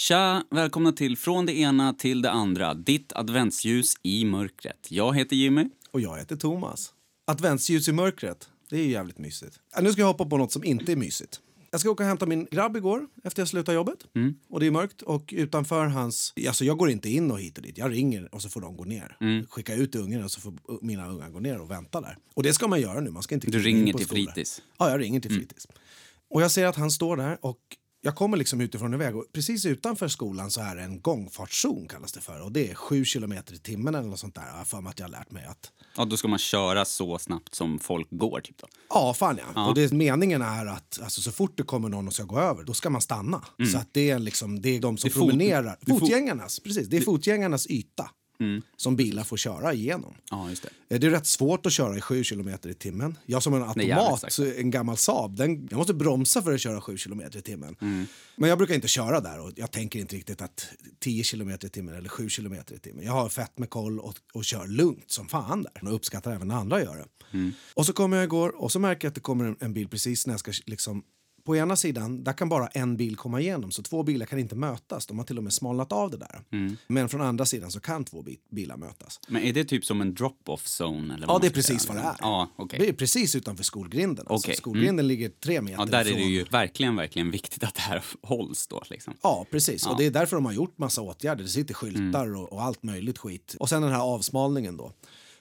Tja! Välkomna till Från det ena till det andra, ditt adventsljus i mörkret. Jag heter Jimmy. Och jag heter Thomas. Adventsljus i mörkret, det är ju jävligt mysigt. Äh, Nu ska jag hoppa på något som inte är mysigt. Jag ska åka och hämta min grabb igår efter jag slutade jobbet. Och det är mörkt och utanför hans... Alltså jag går inte in och hit och dit. Jag ringer och så får de gå ner. Skicka ut ungarna och så får mina ungar gå ner och vänta där. Och det ska man göra nu. Man ska inte Du in ringer på till skolor. fritids. Ja, jag ringer till fritids. Och jag ser att han står där och jag kommer liksom utifrån en väg och precis utanför skolan så är det en gångfartszon kallas det för och det är sju kilometer i timmen eller något sånt där. Jag har för mig att jag har lärt mig att Ja, då ska man köra så snabbt som folk går. Typ då. Ja, fan ja. Och det, meningen är att alltså, så fort det kommer någon och ska gå över, då ska man stanna. Så att det är, liksom, det är de som Mm. Det är promenerar. det fot- Fotgängarnas, precis. Det är fotgängarnas yta som bilar får köra igenom. Ja, det. Eh, Det är rätt svårt att köra i 7 kilometer i timmen. Jag som en automat, en gammal Saab, den, jag måste bromsa för att köra 7 kilometer i timmen. Mm. Men jag brukar inte köra där och jag tänker inte riktigt att 10 kilometer i timmen eller 7 kilometer i timmen. Jag har fett med koll och, och kör lugnt som fan där. Och uppskattar även när andra gör det. Mm. Och så kommer jag igår och så märker jag att det kommer en, en bil precis när jag ska liksom på ena sidan där kan bara en bil komma igenom, så två bilar kan inte mötas. De har till och med smalnat av det där. Mm. Men från andra sidan så kan två bi- bilar mötas. Men är det typ som en drop-off zone? Eller Ja, det är precis vad det är. Ja, okej. Det är precis utanför skolgrinden. Alltså. Okej. Skolgrinden ligger tre meter Ja, där är det ju verkligen, verkligen viktigt att det här hålls då. Liksom. Ja, precis. Och det är därför de har gjort massa åtgärder. Det sitter skyltar Mm. och, och allt möjligt skit. Och sen den här avsmalningen då.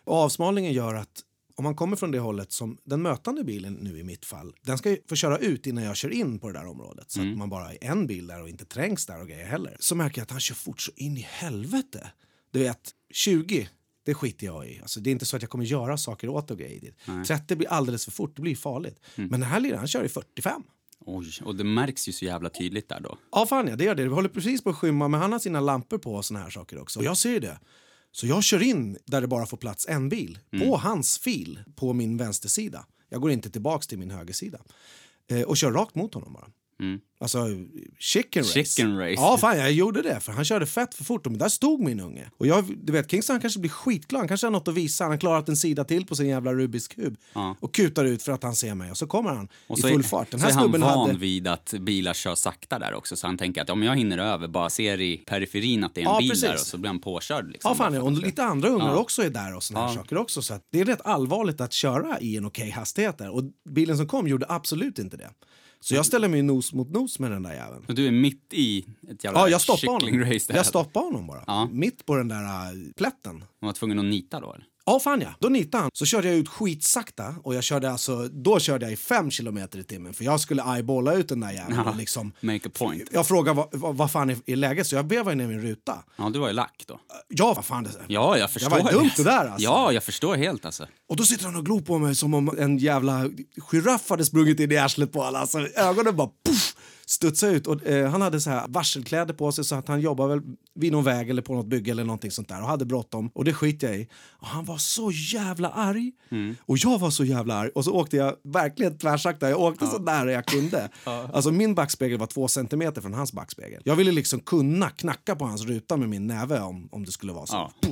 Och avsmalningen gör att om man kommer från det hållet som den mötande bilen nu i mitt fall, den ska ju få köra ut innan jag kör in på det där området så Mm. att man bara är en bil där och inte trängs där och grejer heller. Så märker jag att han kör fort så in i helvete. Du vet, 20 det skiter jag i. Alltså, det är inte så att jag kommer göra saker åt och grejer. dit. 30 blir alldeles för fort, det blir farligt. Mm. Men den här lilla, han kör i 45. Oj, och det märks ju så jävla tydligt där då. Ja, fan ja, det gör det. Vi håller precis på att skymma, men han har sina lampor på och såna här saker också. Och jag ser ju det. Så jag kör in där det bara får plats en bil, på hans fil, på min vänstersida. Jag går inte tillbaks till min högersida. Eh, och kör rakt mot honom bara. Alltså, chicken race. Chicken race. Ja, fan jag gjorde det. För han körde fett för fort. Men där stod min unge. Och jag, du vet, Kingston han kanske blir skitglad. Han kanske har något att visa. Han har klarat en sida till på sin jävla Rubiks kub. Och kutar ut för att han ser mig. Och så kommer han Och i så full är, fart. Den så här är han van hade... vid att bilar kör sakta där också. Så han tänker att om jag hinner över, bara ser i periferin att det är en Ja, bil där precis. och så blir han påkörd. Liksom, Ja, fan, ja. och lite andra ungar Ja. också är där och såna här saker också. Så det är rätt allvarligt att köra i en okej hastighet där. Och bilen som kom gjorde absolut inte det. Så jag ställer mig nos mot nos med den där jäveln. Och du är mitt i ett jävla Ja, jag stoppade honom. Jag stoppade honom bara. Ja. Mitt på den där äh, plätten. Man var tvungen att nita då? Eller? Ja, fan ja. Då nitade han. Så körde jag ut skitsakta och jag körde alltså, då körde jag i fem kilometer i timmen för jag skulle eyeballa ut den där jäveln och liksom... Make a point. Jag frågade vad, vad, vad fan är, är läget så jag vevade ner min ruta. Ja, du var ju lack då. Ja, vad fan det Ja, jag förstår. var dumt det där, alltså. Ja, jag förstår helt alltså. Och då sitter han och glor på mig som om en jävla giraff hade sprungit in i arslet på alla. Alltså, ögonen bara puff, studsade ut. Och, eh, han hade så här varselkläder på sig så att han jobbar väl vid någon väg eller på något bygge eller någonting sånt där och hade bråttom. Och det skiter jag i. Och han var så jävla arg. Och jag var så jävla arg. Och så åkte jag verkligen tvärsakta. Jag åkte så nära jag kunde. Alltså min backspegel var två centimeter från hans backspegel. Jag ville liksom kunna knacka på hans ruta med min näve om, om det skulle vara så. Ja.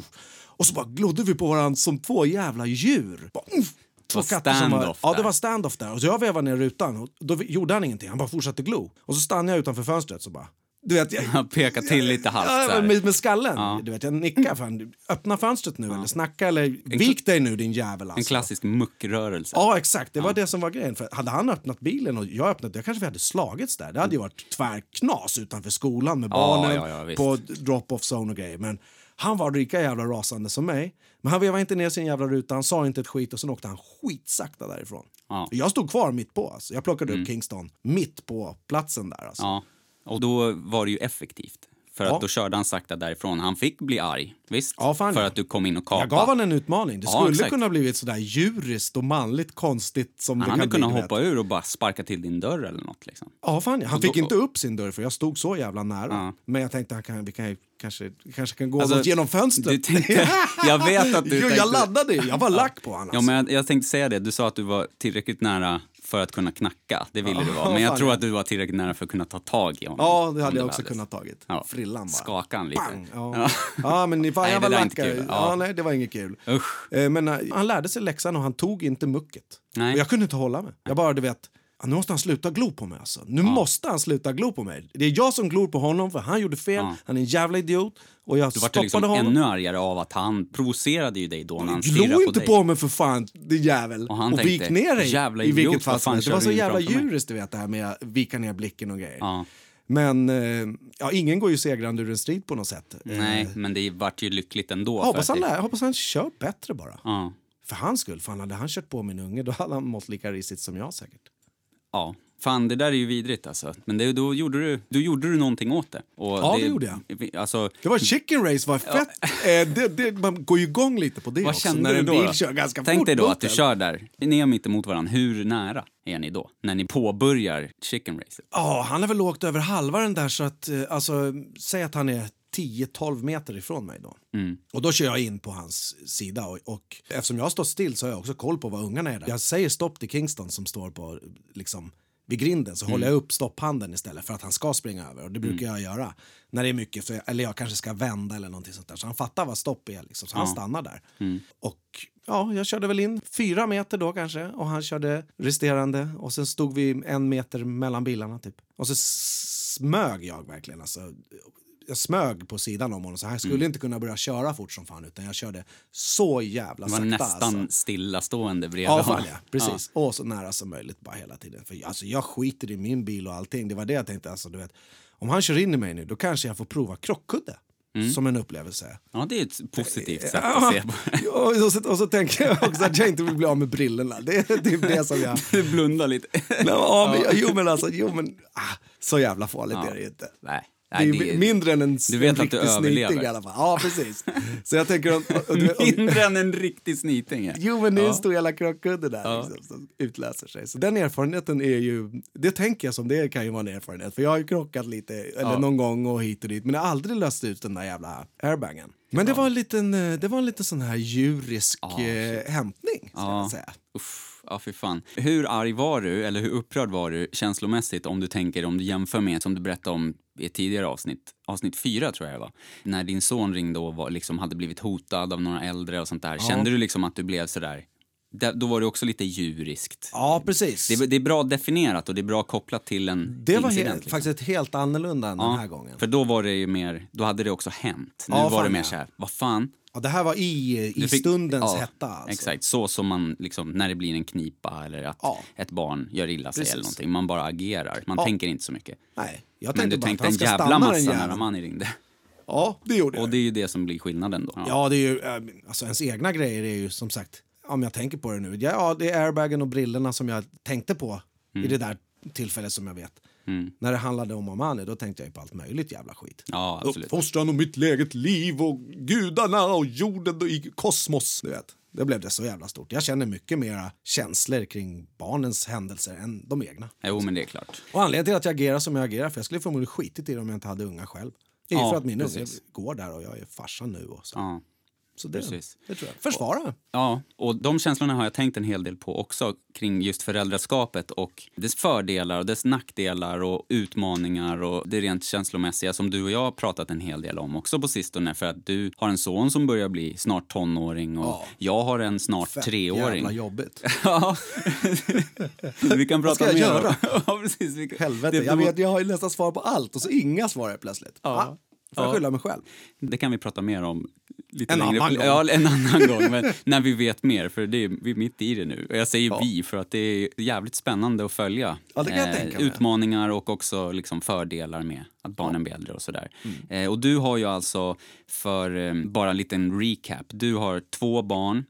Och så bara glodde vi på varandra som två jävla djur. Bara, uff. Två katter som var, Ja, det var standoff där. Och så jag vevade ner rutan och då gjorde han ingenting. Han bara fortsatte glo. Och så stannade jag utanför fönstret så bara... Du vet, jag, Han pekar till lite halvt ja, med, med skallen. Ja. Du vet, jag nickar. Fan, öppna fönstret nu eller snacka eller vik dig nu din jävel. Alltså. En klassisk muckrörelse. Ja, exakt. Det var det som var grejen. För hade han öppnat bilen och jag öppnat, då kanske vi hade slagits där. Det hade ju varit tvärknas utanför skolan med Ja, barnen ja, ja, på drop-off zone och grejer. Men han var lika jävla rasande som mig. Men han vevade inte ner sin jävla ruta, han sa inte ett skit och sen åkte han skitsakta därifrån. Ja. Jag stod kvar mitt på. Alltså. Jag plockade upp Kingston mitt på platsen där. Alltså. Ja, och då var det ju effektivt. För att Ja. då körde han sakta därifrån. Han fick bli arg, visst? Ja, fan, för ja. att du kom in och kapade. Jag gav han en utmaning. Det Ja, skulle exakt. kunna blivit sådär djuriskt och manligt konstigt som Han det hade kan kunnat hoppa ur och bara sparka till din dörr eller något. Liksom. Ja, fan, ja. Han Och då- fick inte upp sin dörr för jag stod så jävla nära. Ja. Men jag tänkte han kan, vi kan, kanske, kanske kan gå Alltså, genom fönstret. tänkte- jag vet att du jo, tänkte- Jag laddade. Jag var lack på honom. Ja, men jag, jag tänkte säga det. Du sa att du var tillräckligt nära för att kunna knacka. Det ville du vara. Men jag tror ja. att du var tillräckligt nära för att kunna ta tag i honom. Ja, det hade jag också kunnat tagit. Ja. Frillan bara. Skaka han lite. Bang! Ja. ja, men ni, fan, Nej, det var inte kul. Ja. Ja. nej, det var inget kul. Usch. Eh, Men eh, han lärde sig läxan och han tog inte mucket. Nej. Och jag kunde inte hålla mig. Jag bara, du vet, Ja, nu måste han sluta glo på mig. Alltså. Nu måste han sluta glo på mig. Det är jag som glor på honom för han gjorde fel. Ja. Han är en jävla idiot. Och jag Du stoppade liksom honom. ännu argare av att han provocerade ju dig då när han stirrade på inte dig. på mig för fan, din jävel. Och han och tänkte, vik ner dig. jävla I idiot, vilket vad fall som helst. Det var så jävla djuriskt du vet det här med att vika ner blicken och grejer. Ja. Men eh, ja, ingen går ju segrande ur en strid på något sätt. Nej, Eh, men det vart ju lyckligt ändå. hoppas, för han, det- lär- hoppas han kör bättre bara. Ja. För hans skull. Fan, hade han kört på min unge då hade han mått lika risigt som jag säkert. Ja. Fan, det där är ju vidrigt alltså. Men det, då, gjorde du, då gjorde du någonting åt det. Och Ja, det gjorde jag. Alltså, Det var chicken race, var fett. Eh, det, det, man går ju igång lite på det vad också. kände när du då? bil kör ganska Tänk fort dig då att du kör där. Ni är mitt emot varandra. Hur nära är ni då? När ni påbörjar chicken racet? Ja, han har väl åkt över halva den där så att, eh, alltså, säg att han är 10-12 meter ifrån mig då. Mm. Och då kör jag in på hans sida och, och eftersom jag stått still så har jag också koll på var ungarna är där. Jag säger stopp till Kingston som står på liksom vid grinden så håller jag upp stopphanden istället för att han ska springa över och det brukar jag göra när det är mycket jag, eller jag kanske ska vända eller någonting sånt där så han fattar vad stopp är liksom så han stannar där. Och ja, jag körde väl in fyra meter då kanske och han körde resterande och sen stod vi en meter mellan bilarna typ. Och så smög jag verkligen alltså jag smög på sidan om honom så han skulle inte kunna börja köra fort som fan utan jag körde så jävla Det var sakta nästan alltså. stillastående bredvid Ja, honom. ja, precis. Och så nära som möjligt bara hela tiden. För alltså, jag skiter i min bil och allting. Det var det jag tänkte. Alltså, du vet, om han kör in i mig nu, då kanske jag får prova krockkudde. Som en upplevelse. Ja, det är ett positivt sätt Ja, att se på ja, och, så, och så tänker jag också att jag inte vill bli av med brillorna. Det är typ det som jag... Du blundar lite. Ja, men, jo men alltså, jo men... Ah, så jävla farligt Ja. är det ju inte. Nej. Det är Nej, det är mindre än en, Du vet en riktig sniting i alla fall. Ja, precis. Så jag tänker... Om, vet, om, mindre än en riktig sniting. ja. Jo, men det är en Ja. stor jävla krockkudde där Ja. liksom, som utlöser sig. Så den erfarenheten är ju, det tänker jag som det kan ju vara en erfarenhet. För jag har ju krockat lite, eller någon gång och hit och dit. Men jag har aldrig löst ut den där jävla airbagen. Men det var en liten, eh, det var en liten sån här djurisk Ja, eh, hämtning, ska Ja. jag säga. Uff, ja, fy fan. Hur arg var du, eller hur upprörd var du känslomässigt om du tänker, om du jämför med, som du berättade om i ett tidigare avsnitt, avsnitt fyra tror jag det var, när din son ringde och var, liksom hade blivit hotad av några äldre och sånt där. Kände du liksom att du blev sådär, där, då var det också lite djuriskt. Ja, precis. Det, är- det är bra definierat och det är bra kopplat till en Det var incident. helt, liksom. faktiskt helt annorlunda än Ja, den här gången. För då var det ju mer, då hade det också hänt. Nu Ja, var det mer ja. så här, vad fan, Ja, det här var i, i fick- stundens ja, hetta. Alltså. Exakt, så som man liksom, när det blir en knipa eller att Ja. ett barn gör illa sig Precis. eller någonting. Man bara agerar, man Ja. tänker inte så mycket. Nej, jag Men du bara tänkte en jävla massa när. Amani ringde. Ja, det gjorde jag. Och det är ju det som blir skillnaden då. Ja, det är ju, eh, alltså ens egna grejer är ju som sagt, om jag tänker på det nu, ja det är airbagen och brillorna som jag tänkte på i det där tillfället som jag vet. Mm. När det handlade om Amani, då tänkte jag på allt möjligt jävla skit. Ja, absolut. Uppfostran och mitt eget liv och gudarna och jorden och i kosmos. Du vet. Det blev det så jävla stort. Jag känner mycket mera känslor kring barnens händelser än de egna. Jo, men det är klart. Och anledningen till att jag agerar som jag agerar, för jag skulle förmodligen skitit i det om jag inte hade unga själv. Det är Ja, för att min unge går där och jag är farsa nu. Och så. Ja. Så det, precis. det tror jag. Försvara. Ja, och de känslorna har jag tänkt en hel del på också kring just föräldraskapet och dess fördelar och dess nackdelar och utmaningar och det rent känslomässiga som du och jag har pratat en hel del om också på sistone för att du har en son som börjar bli snart tonåring och Ja. jag har en snart Fett treåring. jävla jobbigt. Ja. vi kan prata ska jag göra? om- ja, precis. Helvete, det, jag, vet, jag har ju nästan svar på allt och så inga svar plötsligt. Ja. Ja. Får jag Ja. skylla mig själv? det kan vi prata mer om lite En längre. annan gång. Ja, en annan gång. Men när vi vet mer, för det är, vi är mitt i det nu. Och jag säger Ja. vi för att det är jävligt spännande att följa. eh, Ja, mig. utmaningar och också liksom fördelar med att barnen blir äldre och sådär. Mm. Eh, och du har ju alltså, för eh, bara en liten recap, du har två barn,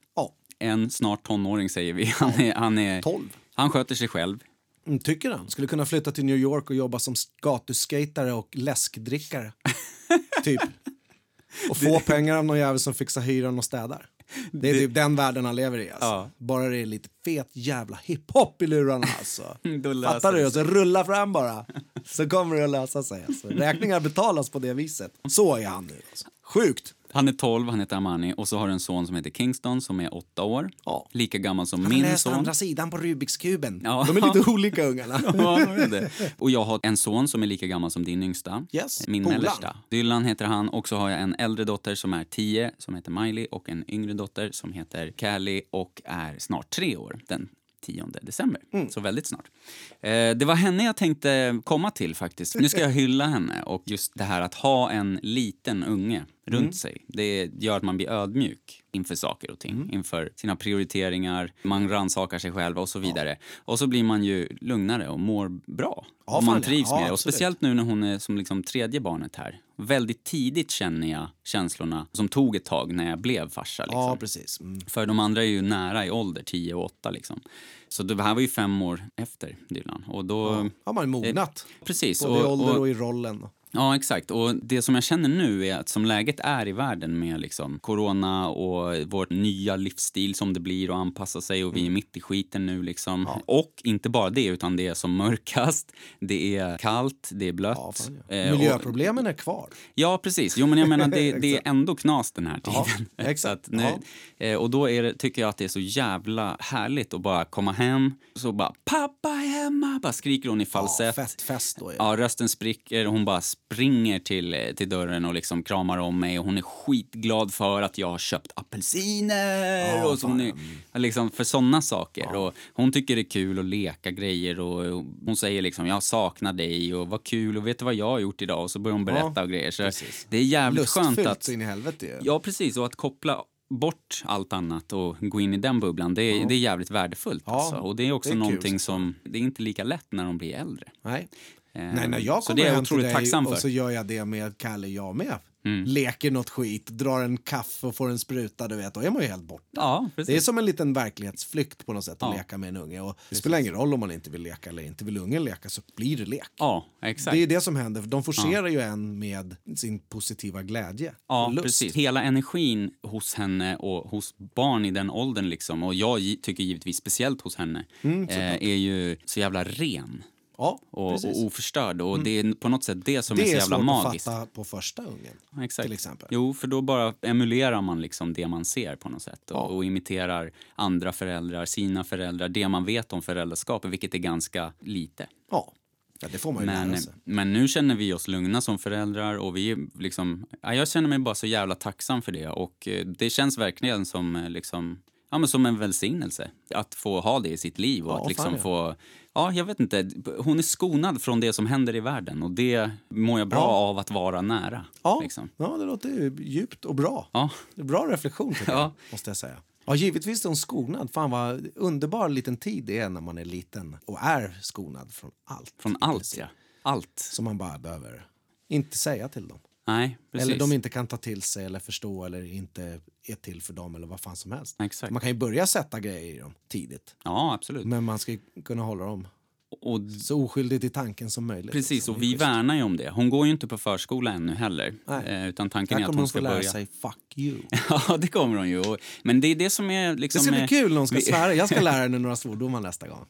en snart tonåring säger vi. Han, är, han, är, 12. han sköter sig själv. Mm, tycker han. Skulle kunna flytta till New York och jobba som gatuskatare och läskdrickare. typ. Och få pengar av någon jävel som fixar hyran och städar. Det är typ den världen han lever i. Alltså. Ja. Bara det är lite fet jävla hiphop i lurarna. Alltså. Fattar det du? Så rulla fram bara. Så kommer det att lösa sig. Alltså. Räkningar betalas på det viset. Så är han nu. Alltså. Sjukt. Han är 12, han heter Amani och så har du en son som heter Kingston som är åtta år. Ja. Lika gammal som Han min läst son. andra sidan på Rubiks kuben. Ja. De är lite olika ungarna. Ja, det. Och jag har en son som är lika gammal som din yngsta. Yes, Min Polan. mellersta. Dylan heter han. Och så har jag en äldre dotter som är 10 som heter Miley och en yngre dotter som heter Callie och är snart tre år. Den 10 december, Mm. så väldigt snart. Eh, det var henne jag tänkte komma till faktiskt. Nu ska jag hylla henne och just det här att ha en liten unge runt Mm. sig. Det gör att man blir ödmjuk inför saker och ting, Mm. inför sina prioriteringar, man rannsakar sig själv och så vidare. Och så blir man ju lugnare och mår bra. Ja, och man ja. trivs Ja, med det. Och speciellt nu när hon är som liksom tredje barnet här. Väldigt tidigt känner jag känslorna som tog ett tag när jag blev farsa. Liksom. Ja, precis. Mm. För de andra är ju nära i ålder, 10 och 8 liksom. Så det här var ju fem år efter Dylan. Och då... Har man mognat. Precis. Både i Och, ålder och, och, i rollen. Ja, exakt. Och det som jag känner nu är att som läget är i världen med liksom corona och vår nya livsstil som det blir och anpassa sig och vi Mm. är mitt i skiten nu liksom. Och inte bara det, utan det är som mörkast, det är kallt, det är blött. Ja, ja. Eh, och- Miljöproblemen är kvar. Ja, precis. Jo, men jag menar, det, det är ändå knas den här Ja, tiden. exakt. Så att nu, eh, och då det, tycker jag att det är så jävla härligt att bara komma hem, så bara “pappa är hemma”, bara skriker hon i Ja, falsett. fest, då. Ja. Ja, rösten spricker och hon bara springer till, eh, till dörren och liksom kramar om mig och hon är skitglad för att jag har köpt apelsiner Ja, och så hon är, liksom för sådana saker. Och hon tycker det är kul att leka grejer och hon säger liksom jag saknar dig och vad kul och vet du vad jag har gjort idag? Och så börjar hon berätta och grejer. Så precis. det är jävligt skönt Lustfyllt att så in i helvete. Ja, precis. Och att koppla bort allt annat och gå in i den bubblan, det är, det är jävligt värdefullt. Ja, alltså. Och det är också det är som, det är inte lika lätt när de blir äldre. Nej. Eh, Nej, när jag kommer hem till dig och så gör jag det med Kalle, jag med. Mm. Leker något skit, drar en kaffe och får en spruta, du vet. Då är man ju helt borta. Ja. Det är som en liten verklighetsflykt på något sätt att Ja. leka med en unge. Och det spelar ingen roll om man inte vill leka eller inte. Vill ungen leka så blir det lek. Ja, exakt. Det är det som händer. De forcerar ju en med sin positiva glädje Ja, lust. precis. Hela energin hos henne och hos barn i den åldern, liksom, och jag tycker givetvis speciellt hos henne, Mm, eh, är ju så jävla ren Ja, och, precis. och oförstörd. Och det är på något sätt det som är det så är jävla svårt magiskt. att fatta på första ungen. Exakt. till exempel. Jo, för då bara emulerar man liksom det man ser på något sätt och, Ja. och imiterar andra föräldrar, sina föräldrar, det man vet om föräldraskapet, vilket är ganska lite. Ja. ja, det får man ju Men, lära sig. men nu känner vi oss lugna som föräldrar och vi är liksom, ja, jag känner mig bara så jävla tacksam för det och eh, det känns verkligen som, eh, liksom, ja, men som en välsignelse att få ha det i sitt liv och Ja, att fan liksom ja. få, ja jag vet inte, hon är skonad från det som händer i världen och det mår jag bra Ja. av att vara nära. Ja, Liksom. ja, det låter ju djupt och bra. Ja. Det är Bra reflektion tycker Ja. jag, måste jag säga. Ja, givetvis är hon skonad. Fan vad underbar liten tid det är när man är liten och är skonad från allt. Från allt, ja. Allt. Som man bara behöver inte säga till dem. Nej, precis. Eller de inte kan ta till sig eller förstå eller inte är till för dem eller vad fan som helst. Exakt. Man kan ju börja sätta grejer i dem tidigt. Ja, absolut. Men man ska kunna hålla dem Och så oskyldigt i tanken som möjligt. Precis, och Det är vi värnar ju om det. Hon går ju inte på förskola ännu heller. Nej. Eh, utan tanken är att kommer hon hon ska få lära börja... sig fuck you. ja, det kommer hon ju. Men det är det som är Det liksom... ska bli eh, kul när hon ska svära. Jag ska lära henne några svordomar nästa gång.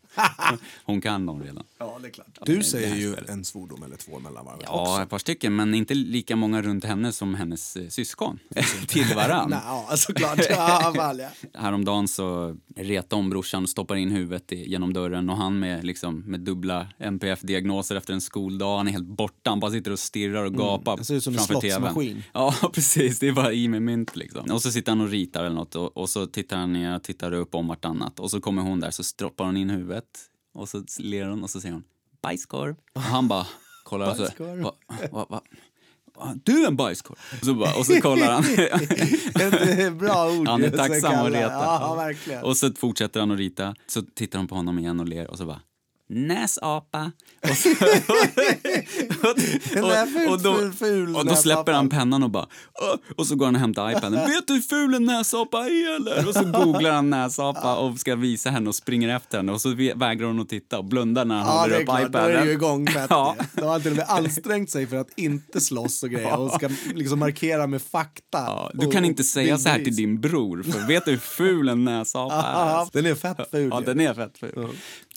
Hon kan dem redan. Ja, det är klart. det Du säger ju spelet. en svordom eller två mellan varven Ja, också. ett par stycken, men inte lika många runt henne som hennes eh, syskon till varann. Nej, ja, såklart. Ja, väl, ja. Häromdagen så retade hon brorsan och stoppar in huvudet genom dörren och han med, liksom, med dubbla NPF-diagnoser efter en skoldag, han är helt borta, han bara sitter och stirrar och gapar det ser ut som en slottsmaskin. Ja, precis, det är bara i med mynt liksom. Och så sitter han och ritar eller något och, och så tittar han ner och tittar upp om vartannat och så kommer hon där så stoppar hon in huvudet och så ler hon och så säger hon bajskorv. Och han bara kollar och så, va, va, va, du är en bajskorv! Och så, bara, och så kollar han. Ett bra ord. Han är tacksam att kallar. reta. Ja. Och så fortsätter han att rita. Så tittar hon på honom igen och ler och så bara Näsapa. Och, så, Den där ful, då, och då släpper han pennan och bara och så går han och hämtar iPaden. Vet du hur ful en näsapa är eller? Och så googlar han näsapa och ska visa henne och springer efter henne och så vägrar hon att titta och blundar när han Ja, håller upp klart. Då är det ju iPaden. igång fett. Ja. De har till och med ansträngt sig för att inte slåss och grejer och ska liksom markera med fakta. Ja, du och- kan och inte säga så här till din bror, för vet du hur ful en näsapa är? Den är fett ful. Ja, den är fett ful.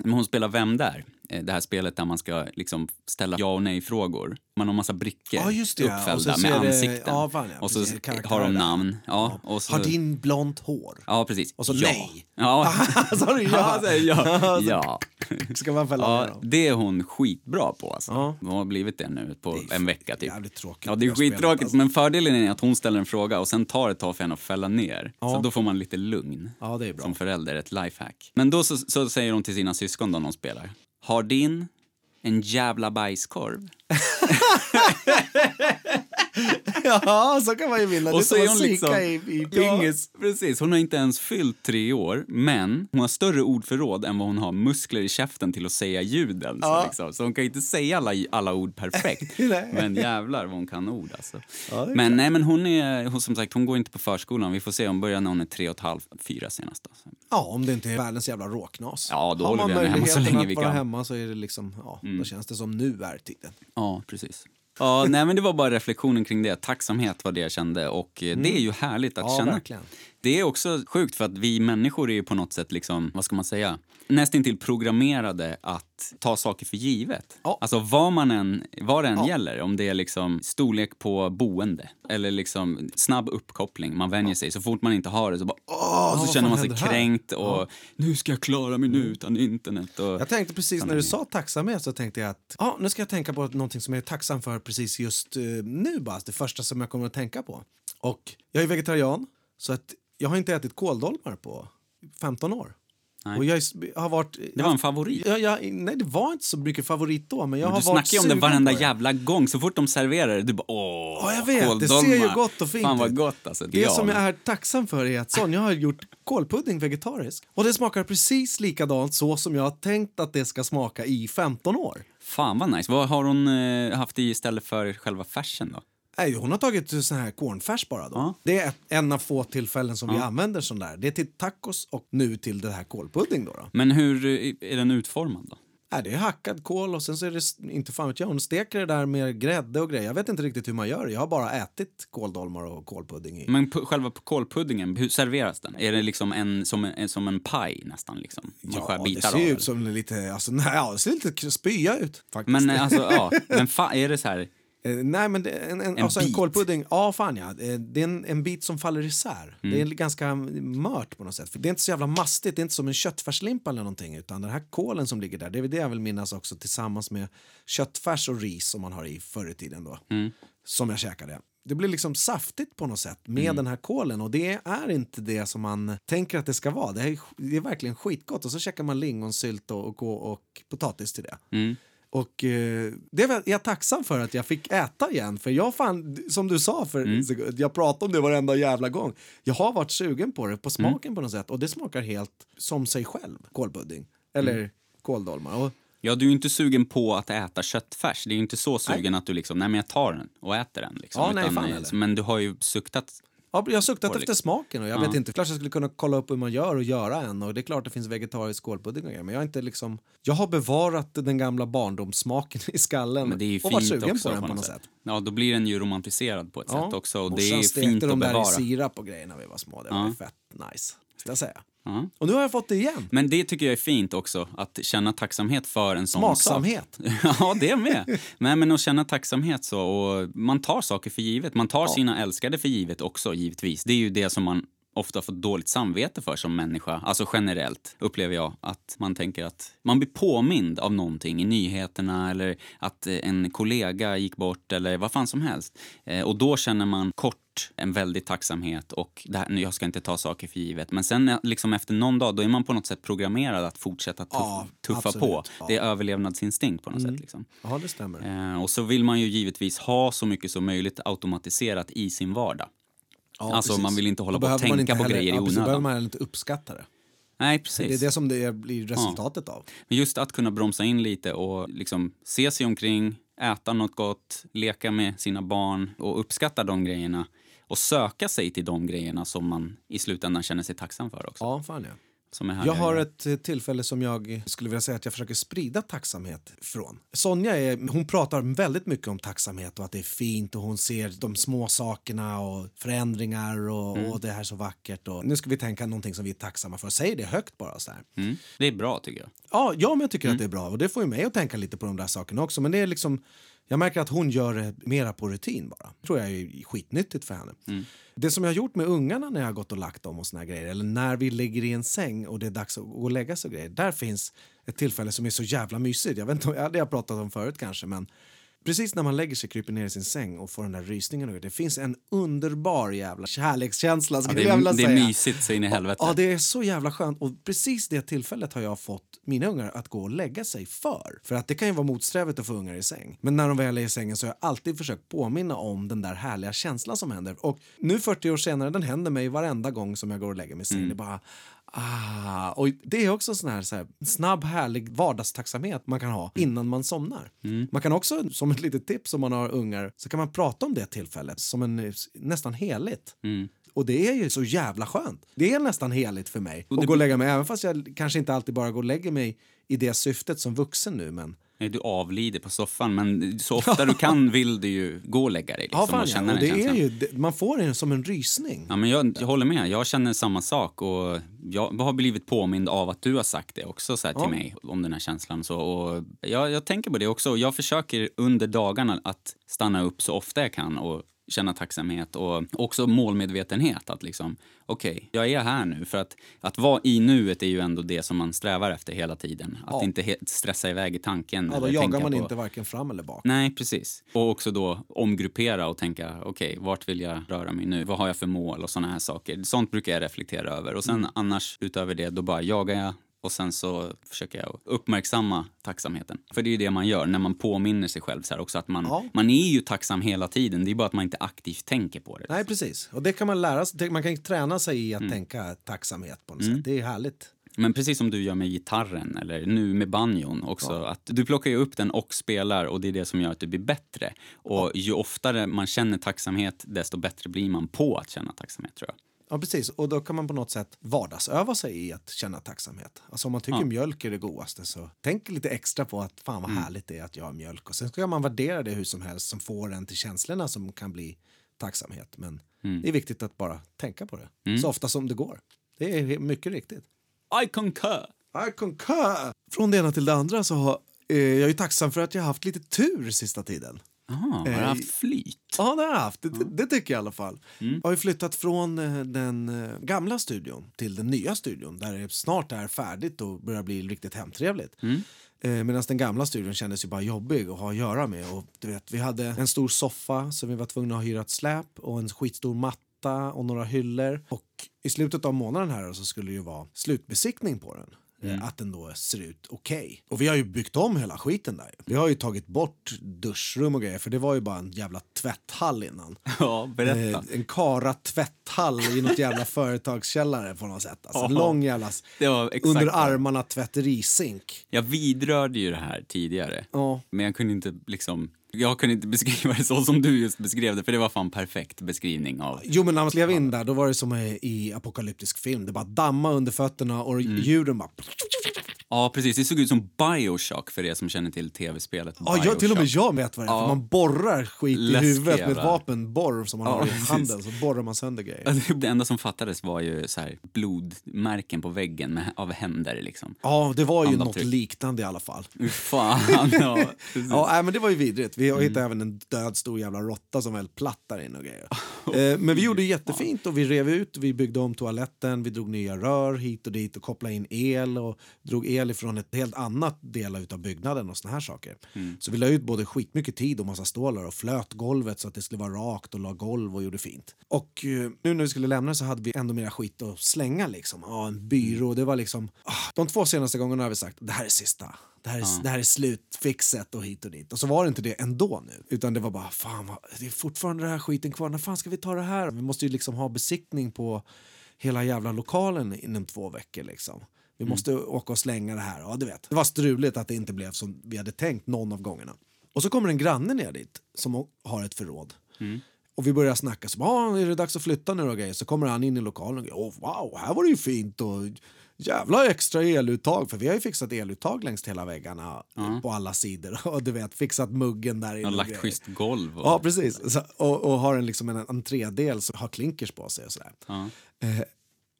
Men hon spelar Vem där? Eh, det här spelet där man ska liksom ställa ja och nej-frågor. Man har massa brickor just det, uppfällda så med det- ansikten. ja, fan, ja, och så har de namn. Ja, och så, Har din blont hår? ja precis. Och så ja. nej. Ja. Sa du ja? Ja, ja. Ska man fälla Ja, det är hon skitbra på. Alltså. Ja. Hon har blivit det nu på är en vecka. Typ. jävligt tråkigt Ja, det är skittråkigt, alltså. men fördelen är att hon ställer en fråga och sen tar det ett tag för henne att fälla ner. Ja. Så då får man lite lugn. Ja, det är bra. Som förälder, ett lifehack. Men då så, så säger hon till sina syskon då när de spelar. Har din en jävla bajskorv? Ja, så kan man ju. Det är så är att hon liksom- i, i pingis. Ja, precis. Hon har inte ens fyllt tre år, men hon har större ordförråd än vad hon har muskler i käften till att säga ljuden. Ja. Så, liksom. så hon kan inte säga alla, alla ord perfekt. Men jävlar vad hon kan ord alltså. Ja, men nej, men hon är, hon, som sagt, hon går inte på förskolan. Vi får se, hon börjar när hon är tre och ett halvt, fyra senast. Alltså. Ja, om det inte är världens jävla råknas. Ja, då Har håller man vi henne hemma så möjligheten länge att vi vara kan. Mm. hemma så är det liksom, ja, då känns det som nu är tiden. Ja, precis. Ja, nej, men det var bara reflektionen kring det. Tacksamhet var det jag kände och eh, det är ju härligt att Ja, känna. verkligen. Det är också sjukt för att vi människor är ju på något sätt liksom, vad ska man säga, nästintill programmerade att ta saker för givet. Ja. Alltså vad man än, vad det än Ja. gäller, om det är liksom storlek på boende eller liksom snabb uppkoppling, man vänjer sig. Så fort man inte har det så bara åh, så känner man sig kränkt och nu ska jag klara mig nu utan internet. Och, Jag tänkte precis när du sa tacksamhet så tänkte jag att ja, nu ska jag tänka på någonting som jag är tacksam för precis just eh, nu bara. Det första som jag kommer att tänka på. Och jag är vegetarian så att jag har inte ätit kåldolmar på 15 år. Nej. Och jag har varit... det var en favorit. Ja, jag, nej, det var inte så mycket favorit då, men jag Men har du varit snackar ju om det varenda det. jävla gång. Så fort de serverar det, du bara åh, Ja, jag vet. Det ser kåldolmar. ju gott och fint Fan vad gott alltså. Det Ja, som jag är tacksam för är att Sonja har gjort kålpudding vegetarisk. Och det smakar precis likadant så som jag har tänkt att det ska smaka i 15 år. Fan vad nice. Vad har hon eh, haft i istället för själva färsen då? Nej, hon har tagit sån här cornfärs bara då. Ja. Det är en av få tillfällen som vi Ja. använder sån där. Det är till tacos och nu till det här kålpudding då. då. Men hur eh, är den utformad då? Nej, det är hackad kål och sen så är det, inte fan vet jag, hon steker det där med grädde och grejer. Jag vet inte riktigt hur man gör det. Jag har bara ätit kåldolmar och kålpudding i. Men själva kålpuddingen, hur serveras den? Är det liksom en, som, en, som en paj nästan? Liksom? Man skär Ja, det bitar ser av, ut eller? som lite, alltså, nej, ja, det ser lite spya ut faktiskt. Men eh, alltså, ja. Men fa, är det så här... Eh, nej, men det, en, en, En alltså en bit? kålpudding, ja fan ja. Eh, Det är en, en bit som faller isär. Mm. Det är ganska mört på något sätt. För det är inte så jävla mastigt, det är inte som en köttfärslimpa eller någonting. Utan den här kålen som ligger där, det är det jag vill minnas också tillsammans med köttfärs och ris som man har i förr i tiden då. Mm. Som jag käkade. Det blir liksom saftigt på något sätt med Mm. den här kålen och det är inte det som man tänker att det ska vara. Det är, det är verkligen skitgott och så käkar man lingonsylt och, och, och potatis till det. Mm. Och eh, det är jag tacksam för att jag fick äta igen. För jag fan, som du sa, för Mm. jag pratar om det varenda jävla gång. Jag har varit sugen på det, på Mm. smaken på något sätt. Och det smakar helt som sig själv, kålpudding. Eller Mm. kåldolmar. Och, Ja, du är ju inte sugen på att äta köttfärs. Det är ju inte så sugen att du liksom, nej men jag tar den och äter den. Liksom. Ja, nej, fan eh, men du har ju suktat. Ja, jag har suktat efter liksom. smaken och jag Ja. vet inte, klart jag skulle kunna kolla upp hur man gör och göra en. Och det är klart det finns vegetarisk kålpudding och grejer, men jag har inte liksom, jag har bevarat den gamla barndomssmaken i skallen Men det är och varit sugen också på den på något sätt. Ja, då blir den ju romantiserad på ett sätt också. Och det Morsan är stekte fint de att där bevara. i sirap och grejer när vi var små. Det var Ja. fett nice, ska jag säga. Ja. Och nu har jag fått det igen. Men det tycker jag är fint också, att känna tacksamhet för en sån Smaksamhet. sak. ja, det med. Men, men att känna tacksamhet så, och man tar saker för givet. Man tar sina älskade för givet också, givetvis. Det är ju det som man ofta får dåligt samvete för som människa. Alltså generellt upplever jag att man tänker att man blir påmind av någonting i nyheterna eller att eh, en kollega gick bort eller vad fan som helst. Eh, och då känner man kort en väldig tacksamhet och det här, jag ska inte ta saker för givet. Men sen eh, liksom efter någon dag då är man på något sätt programmerad att fortsätta tuff, Ja, tuffa absolut. på. Ja. Det är överlevnadsinstinkt på något sätt. Liksom. Ja, det stämmer. Och så vill man ju givetvis ha så mycket som möjligt automatiserat i sin vardag. Ja, alltså, precis. man vill inte hålla på och tänka på grejer i ja, precis, Då onödan. behöver man heller inte uppskatta det. Nej, Det precis. är det som det blir resultatet av. Men just att kunna bromsa in lite och liksom se sig omkring, äta något gott, leka med sina barn och uppskatta de grejerna och söka sig till de grejerna som man i slutändan känner sig tacksam för också. Ja, fan ja. Som är här Jag har ett eh, tillfälle som jag skulle vilja säga att jag försöker sprida tacksamhet från. Sonja är, hon pratar väldigt mycket om tacksamhet och att det är fint och hon ser de små sakerna och förändringar och, Mm. och det här är så vackert. Och nu ska vi tänka någonting som vi är tacksamma för. Säg det högt bara. Så. Mm. Det är bra tycker jag. Ja, ja, men jag tycker Mm. att det är bra och det får ju mig att tänka lite på de där sakerna också. Men det är liksom, jag märker att hon gör det mera på rutin bara. tror jag är skitnyttigt för henne. Mm. Det som jag har gjort med ungarna när jag har gått och lagt dem och såna grejer, eller när vi ligger i en säng och det är dags att gå och lägga sig och grejer. Där finns ett tillfälle som är så jävla mysigt. Jag vet inte om ja, det har jag pratat om förut kanske, men precis när man lägger sig, kryper ner i sin säng och får den där rysningen. Det finns en underbar jävla kärlekskänsla Ja, det, är, det är mysigt så in i helvete. Ja, det är så jävla skönt. Och precis det tillfället har jag fått mina ungar att gå och lägga sig för. För att det kan ju vara motsträvigt att få ungar i säng. Men när de väl är i sängen så har jag alltid försökt påminna om den där härliga känslan som händer. Och nu 40 år senare, den händer mig varenda gång som jag går och lägger mig i säng. Det är bara Ah, och det är också sån här, så här snabb, härlig vardagstacksamhet man kan ha innan man somnar. Man kan också, som ett litet tips om man har ungar, så kan man prata om det tillfället som en nästan heligt. Och det är ju så jävla skönt. Det är nästan heligt för mig att gå och lägga mig, även fast jag kanske inte alltid bara går och lägger mig i det syftet som vuxen nu. Men Nej, Du avlider på soffan, men så ofta du kan vill du ju gå och lägga dig. Liksom, ja, fan, och ja. känna den det är ju, man får det som en rysning. Ja, men jag, jag håller med. Jag känner samma sak. Och jag har blivit påmind av att du har sagt det också så här, till Ja. mig om den här känslan. Så, och jag, jag tänker på det också. Jag försöker under dagarna att stanna upp så ofta jag kan och känna tacksamhet och också målmedvetenhet. Att liksom, okej, jag är här nu. För att, att vara i nuet är ju ändå det som man strävar efter hela tiden. Att Ja. inte stressa iväg i tanken. Ja, då jagar man på, inte varken fram eller bak. Nej, precis. Och också då omgruppera och tänka, okej, vart vill jag röra mig nu? Vad har jag för mål och såna här saker. Sånt brukar jag reflektera över. Och sen Mm. annars, utöver det, då bara jagar jag och sen så försöker jag uppmärksamma tacksamheten. För det är ju det man gör när man påminner sig själv så här också att man, Ja. man är ju tacksam hela tiden. Det är bara att man inte aktivt tänker på det. Nej, precis. Och det kan man lära sig. Man kan träna sig i Mm. att tänka tacksamhet på något sätt. Det är härligt. Men precis som du gör med gitarren eller nu med banjon också. Att du plockar upp den och spelar och det är det som gör att du blir bättre. Och ju oftare man känner tacksamhet desto bättre blir man på att känna tacksamhet tror jag. Ja, precis. Och då kan man på något sätt vardagsöva sig i att känna tacksamhet. Alltså om man tycker Ja. mjölk är det godaste så tänk lite extra på att fan vad härligt det är att jag har mjölk. Och sen ska man värdera det hur som helst som får en till känslorna som kan bli tacksamhet. Men det är viktigt att bara tänka på det så ofta som det går. Det är mycket riktigt. I concur! I concur! Från det ena till det andra så har eh, jag är tacksam för att jag har haft lite tur sista tiden. Aha, har du Eh, haft flyt? Ja, det har jag haft. Det, det tycker jag i alla fall. Jag har flyttat från eh, den eh, gamla studion till den nya studion där det snart är färdigt och börjar bli riktigt hemtrevligt. Eh, Medan den gamla studion kändes ju bara jobbig att ha att göra med. Och, du vet, vi hade en stor soffa som vi var tvungna att hyra ett släp och en skitstor matta och några hyllor. Och i slutet av månaden här så skulle det ju vara slutbesiktning på den. Eh, Att den då ser ut okej. Och vi har ju byggt om hela skiten där. Vi har ju tagit bort duschrum och grejer för det var ju bara en jävla tvätthall innan. Ja, berätta. Eh, en kara tvätthall i något jävla företagskällare på något sätt. Alltså, en lång jävla under armarna tvätterisink. Jag vidrörde ju det här tidigare. Ja. Men jag kunde inte liksom... Jag kunde inte beskriva det så som du just beskrev det, för det var fan perfekt beskrivning av... Jo men när man klev in där då var det som i- apokalyptisk film. Det bara damma under fötterna och Mm. djuren bara... Ja, precis. Det såg ut som Bioshock för er som känner till tv-spelet Ja, jag, till och med jag vet vad det är. Ja. Man borrar skit i Läskiga huvudet med ett vapenborr som man Ja, har i precis. handen. Så borrar man sönder grejer. Alltså, Det enda som fattades var ju så här blodmärken på väggen med, av händer liksom. Ja, det var ju något Andavtryck. liknande i alla fall. Fan, ja. precis. Ja, men det var ju vidrigt. Vi Mm. hittade även en död stor jävla råtta som väl platt där inne och grejer. Eh, men vi gjorde jättefint och vi rev ut, vi byggde om toaletten, vi drog nya rör hit och dit och kopplade in el och drog el ifrån ett helt annat del av byggnaden och såna här saker. Mm. Så vi la ut både skitmycket tid och massa stålar och flöt golvet så att det skulle vara rakt och la golv och gjorde fint. Och eh, nu när vi skulle lämna så hade vi ändå mera skit att slänga liksom. Ja, en byrå, det var liksom... Ah, de två senaste gångerna har vi sagt det här är sista. Det här, är, det här är slutfixet och hit och dit. Och så var det inte det ändå nu. Utan det var bara, fan vad, det är fortfarande den här skiten kvar. När fan ska vi ta det här? Vi måste ju liksom ha besiktning på hela jävla lokalen inom två veckor liksom. Vi måste åka och slänga det här. Ja, du vet. Det var struligt att det inte blev som vi hade tänkt någon av gångerna. Och så kommer en granne ner dit som har ett förråd. Och vi börjar snacka. Så, ah, är det dags att flytta nu och grejer? Så kommer han in i lokalen och oh, wow, här var det ju fint. Och jävla extra eluttag. För vi har ju fixat eluttag längs hela väggarna på alla sidor. Och du vet, fixat muggen där inne. Och lagt schysst golv. Och, Ja, precis. Så, och, och har en, liksom en entrédel som har klinkers på sig och sådär. Ja. Eh,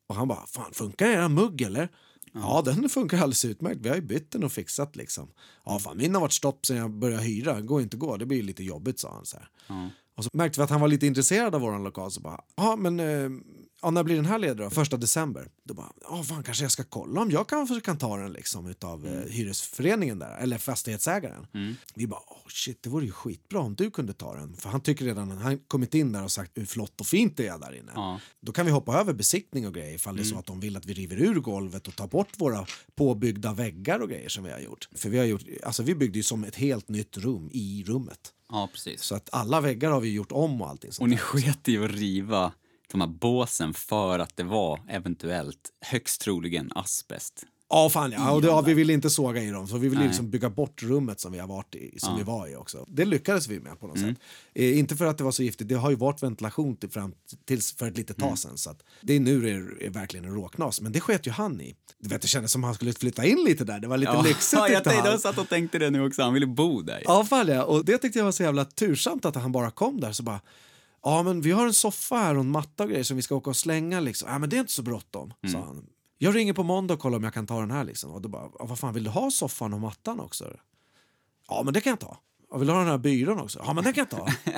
och han bara, fan funkar era mugg eller? Ja, den funkar alldeles utmärkt. Vi har ju bytt den och fixat liksom. Ja, fan min har varit stopp sen jag började hyra. Går inte gå, det blir lite jobbigt sa han så. Och så märkte vi att han var lite intresserad av våran lokal så bara, ja men eh, ja, när blir den här ledig då? Första december. Då bara, ja fan kanske jag ska kolla om jag kanske kan ta den liksom utav eh, hyresföreningen där, eller fastighetsägaren. Vi bara, oh, shit det vore ju skitbra om du kunde ta den. För han tycker redan, han kommit in där och sagt hur flott och fint det är där inne. Ja. Då kan vi hoppa över besiktning och grejer ifall det är så att de vill att vi river ur golvet och tar bort våra påbyggda väggar och grejer som vi har gjort. För vi har gjort, alltså vi byggde ju som ett helt nytt rum i rummet. ja, precis. Så att alla väggar har vi gjort om och allting sånt Och ni sket i att riva de här båsen för att det var eventuellt, högst troligen, asbest. Ja, fan ja. Och det, ja, vi ville inte såga i dem, så vi ville Nej. liksom bygga bort rummet som vi har varit i, som Ja. vi var i också. Det lyckades vi med på något Mm. sätt. Eh, inte för att det var så giftigt, det har ju varit ventilation till fram tills för ett litet tag Mm. sedan. Så att det är nu det är, är verkligen en råknas, men det sket ju han i. Du vet, det kändes som han skulle flytta in lite där, det var lite lyxigt. ja, jag, tänkte, jag satt och tänkte det nu också, han ville bo där. Ja, fan ja. Och det tyckte jag var så jävla tursamt att han bara kom där så bara Ja, men vi har en soffa här och en matta och grejer som vi ska åka och slänga liksom. Ja, men det är inte så bråttom, Mm. sa han. Jag ringer på måndag och kollar om jag kan ta den här liksom. Och då bara, vad fan vill du ha soffan och mattan också? Ja, men det kan jag ta. Och vill du ha den här byrån också? Ja, men den kan jag ta.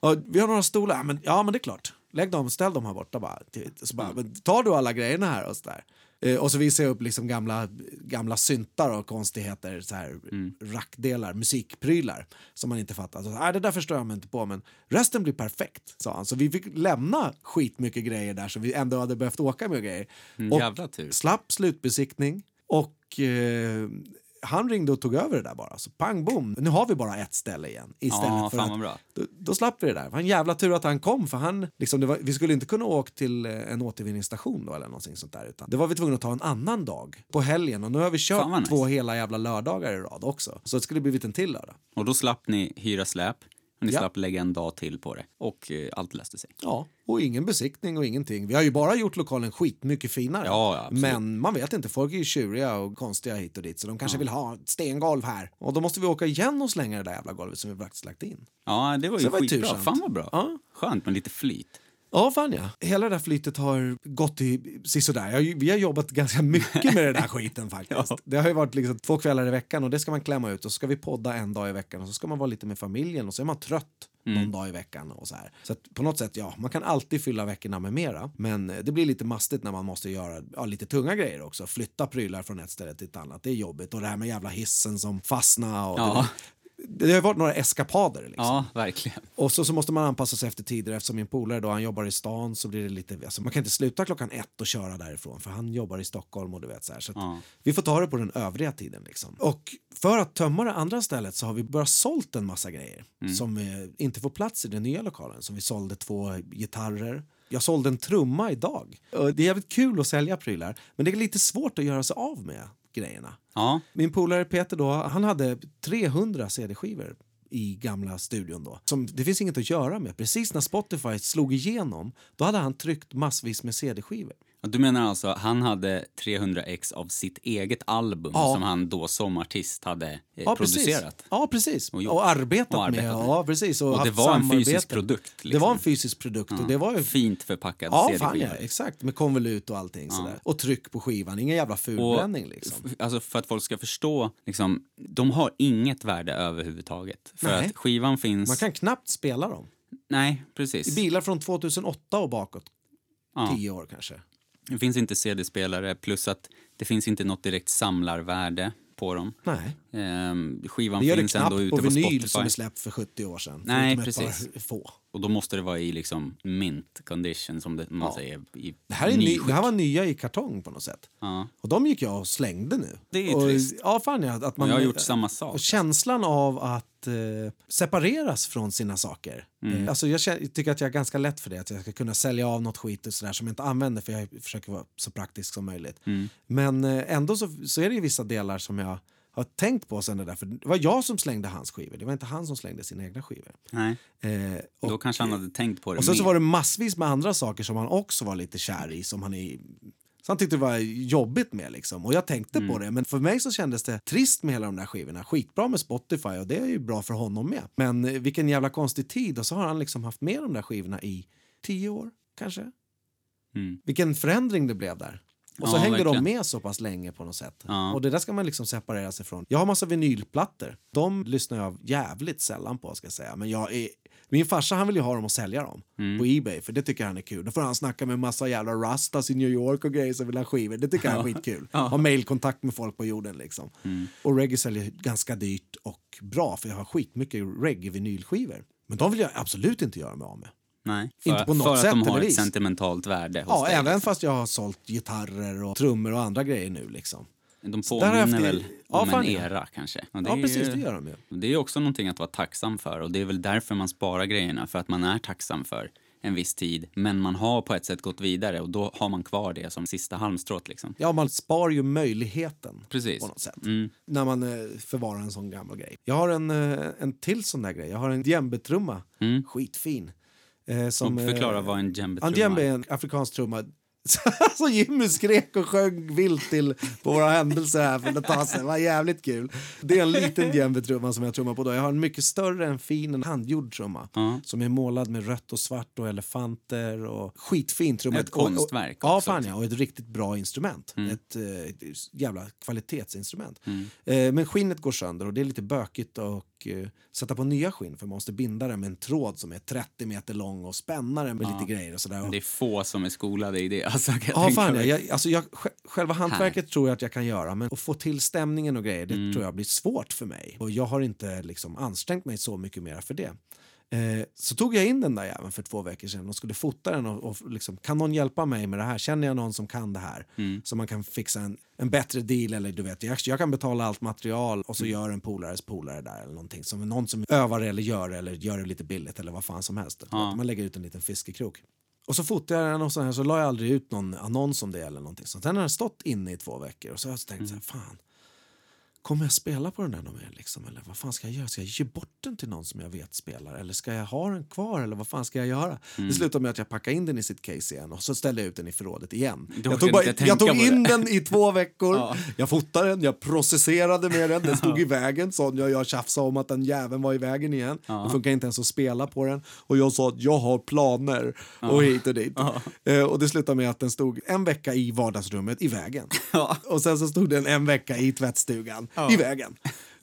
och vi har några stolar. Ja, men, ja, men det är klart. Lägg dem, ställ dem här borta bara. Så bara men tar du alla grejerna här och så där. Eh, och så visar jag upp liksom gamla, gamla syntar och konstigheter, så här, rackdelar, musikprylar som man inte fattar. Så, Nej, det där förstår jag mig inte på, men resten blir perfekt, sa han. Så vi fick lämna skitmycket grejer där som vi ändå hade behövt åka med grejer. Mm, Och jävla tur. slapp slutbesiktning och eh, han ringde och tog över det där bara. Så pang bom, nu har vi bara ett ställe igen. Istället Ja, för att, bra. då, då slapp vi det där. Det var en jävla tur att han kom för han, liksom, var, vi skulle inte kunna åka till eh, en återvinningsstation då eller någonting sånt där. Utan det var vi tvungna att ta en annan dag på helgen och nu har vi kört nice. två hela jävla lördagar i rad också. Så det skulle blivit en till lördag. Och då slapp ni hyra släp, ni Ja. slapp lägga en dag till på det. Och eh, allt löste sig. Ja, och ingen besiktning och ingenting. Vi har ju bara gjort lokalen skitmycket finare. Ja, ja. Men man vet inte, folk är ju tjuriga och konstiga hit och dit så de kanske vill ha ett stengolv här. Och då måste vi åka igen och slänga det där jävla golvet som vi faktiskt lagt in. Ja, det var ju skitbra. Fan vad bra. Ja. Skönt med lite flyt. Ja, fan ja. Hela det där flytet har gått i sisådär. Vi har jobbat ganska mycket med den där skiten faktiskt. Det har ju varit liksom två kvällar i veckan och det ska man klämma ut och så ska vi podda en dag i veckan och så ska man vara lite med familjen och så är man trött någon dag i veckan och så här. Så på något sätt, ja, man kan alltid fylla veckorna med mera. Men det blir lite mastigt när man måste göra ja, lite tunga grejer också. Flytta prylar från ett ställe till ett annat. Det är jobbigt. Och det här med jävla hissen som fastnar. Och Ja. Det, har varit några eskapader liksom. Ja, verkligen. Och så, så måste man anpassa sig efter tider eftersom min polare då han jobbar i stan så blir det lite, alltså man kan inte sluta klockan ett och köra därifrån för han jobbar i Stockholm och du vet så här. Så att Ja. vi får ta det på den övriga tiden liksom. Och för att tömma det andra stället så har vi bara sålt en massa grejer som eh, inte får plats i den nya lokalen. Som vi sålde två gitarrer. Jag sålde en trumma idag. Det är jävligt kul att sälja prylar men det är lite svårt att göra sig av med grejerna. Ja, Min polare Peter då, han hade 300 CD-skivor i gamla studion då. Som det finns inget att göra med. Precis när Spotify slog igenom, då hade han tryckt massvis med CD-skivor. Du menar alltså han hade 300 ex av sitt eget album Ja. som han då som artist hade eh, Ja, precis. producerat? Ja, precis. Och Och, arbetat, Och arbetat med. med. Ja, precis. Och, Och det var en fysisk produkt, Det liksom. var en fysisk produkt. Och det var ju... Fint förpackad Ja, CD-skiva. ja, exakt. Med konvolut och allting sådär. Och tryck på skivan. Ingen jävla fulbränning liksom. Alltså för att folk ska förstå, liksom, de har inget värde överhuvudtaget. För Nej. att skivan finns... Man kan knappt spela dem. Nej, I precis. bilar från 2008 och bakåt. Ja. Tio år kanske. Det finns inte CD-spelare, plus att det finns inte något direkt samlarvärde på dem. Nej. Ehm, skivan Det gör det finns ändå ute på på, vinyl Spotify. som är släppt för 70 år sedan. Nej, precis. få. Och då måste det vara i liksom mint condition som det, man Ja. säger. I Det här, är ny, det här var nya i kartong på något sätt. Ja. Och de gick jag och slängde nu. Det är och, trist. Ja, fan att man, jag har gjort samma sak. Och känslan av att eh, separeras från sina saker. Mm. Eh, alltså jag tycker att jag är ganska lätt för det. Att jag ska kunna sälja av något skit och sådär som jag inte använder för jag försöker vara så praktisk som möjligt. Mm. Men eh, ändå så, så är det ju vissa delar som jag har tänkt på sen det där. För det var jag som slängde hans skivor. Det var inte han som slängde sina egna skivor. Nej, Eh, och, då kanske han hade tänkt på det och sen så mer. var det massvis med andra saker som han också var lite kär i. Som han är, Så han tyckte det var jobbigt med liksom. Och jag tänkte på det. Men för mig så kändes det trist med hela de där skivorna. Skitbra med Spotify och det är ju bra för honom med. Men eh, vilken jävla konstig tid. Och så har han liksom haft med de där skivorna i tio år kanske. Mm. Vilken förändring det blev där. Och så Ja, hängde de verkligen. med så pass länge på något sätt. Ja. Och det där ska man liksom separera sig från. Jag har massa vinylplattor. De lyssnar jag jävligt sällan på ska jag säga. Men jag är... Min farsa han vill ju ha dem och sälja dem Mm. på Ebay för det tycker han är kul. Då får han snacka med massa jävla rastas i New York och grejer som vill ha skivor. Det tycker han är skitkul. Ha mailkontakt med folk på jorden liksom. Mm. Och reggae säljer ganska dyrt och bra för jag har skitmycket reggae-vinylskivor. Men de vill jag absolut inte göra mig av med. Nej, Inte för, på något för att sätt de har ett vis. sentimentalt värde hos Ja, dig. även fast jag har sålt gitarrer och trummor och andra grejer nu liksom. De påminner haft- väl Ja, om en era kanske. Och det Ja, precis, ju- det gör de ju. Det är också någonting att vara tacksam för och det är väl därför man sparar grejerna, för att man är tacksam för en viss tid. Men man har på ett sätt gått vidare och då har man kvar det som sista halmstrået liksom. Ja, man spar ju möjligheten Precis. på något sätt. Mm. När man eh, förvarar en sån gammal grej. Jag har en, eh, en till sån där grej. Jag har en djembe-trumma. Mm. Skitfin. Eh, som, Och förklara eh, vad en djembe-trumma djembe är. är en afrikansk trumma. Så Jimmy skrek och sjöng vilt till på våra händelser här för ett tag sedan. Det var jävligt kul. Det är en liten djembe-trumma som jag trummar på då. Jag har en mycket större, en fin, en handgjord trumma. Ja. Som är målad med rött och svart och elefanter och skitfin trumma. Ett Och- och- konstverk Ja, fan ja. Och ett riktigt bra instrument. Mm. Ett, eh, ett jävla kvalitetsinstrument. Eh, men skinnet går sönder och det är lite bökigt att eh, sätta på nya skinn för man måste binda det med en tråd som är 30 meter lång och spänna den med lite grejer och sådär. Och- Det är få som är skolade i det. Alltså, kan jag Ja, fan mig. jag, alltså jag, sj- Själva hantverket tror jag att jag kan göra men att få till stämningen och grejer det Mm. tror jag blir svårt för mig. Och jag har inte liksom ansträngt mig så mycket mer för det. Eh, så tog jag in den där jäveln för två veckor sedan och skulle fota den. Och, och liksom, kan någon hjälpa mig med det här? Känner jag någon som kan det här? Mm. Så man kan fixa en, en bättre deal eller du vet, jag, jag kan betala allt material och så Mm. gör en polares polare där eller någonting. Som någon som övar eller gör eller gör det lite billigt eller vad fan som helst. Ja. Man lägger ut en liten fiskekrok. Och så fotade jag den och så, här, så la jag aldrig ut någon annons om det eller någonting. Så den har den stått inne i två veckor och så har jag tänkt så här, fan. Kommer jag spela på den där mer liksom? Eller vad fan ska jag göra? Ska jag ge bort den till någon som jag vet spelar? Eller ska jag ha den kvar? Eller vad fan ska jag göra? Det slutade med att jag packade in den i sitt case igen och så ställde jag ut den i förrådet igen. Jag tog, bara, jag tog in den i två veckor. Ja. Jag fotade den, jag processerade med den, den stod i vägen. Sonja och jag tjafsade om att den jäveln var i vägen igen. Det funkar inte ens att spela på den. Och jag sa att jag har planer och hit och dit. Eh, och det slutade med att den stod en vecka i vardagsrummet i vägen. Ja. Och sen så stod den en vecka i tvättstugan i vägen.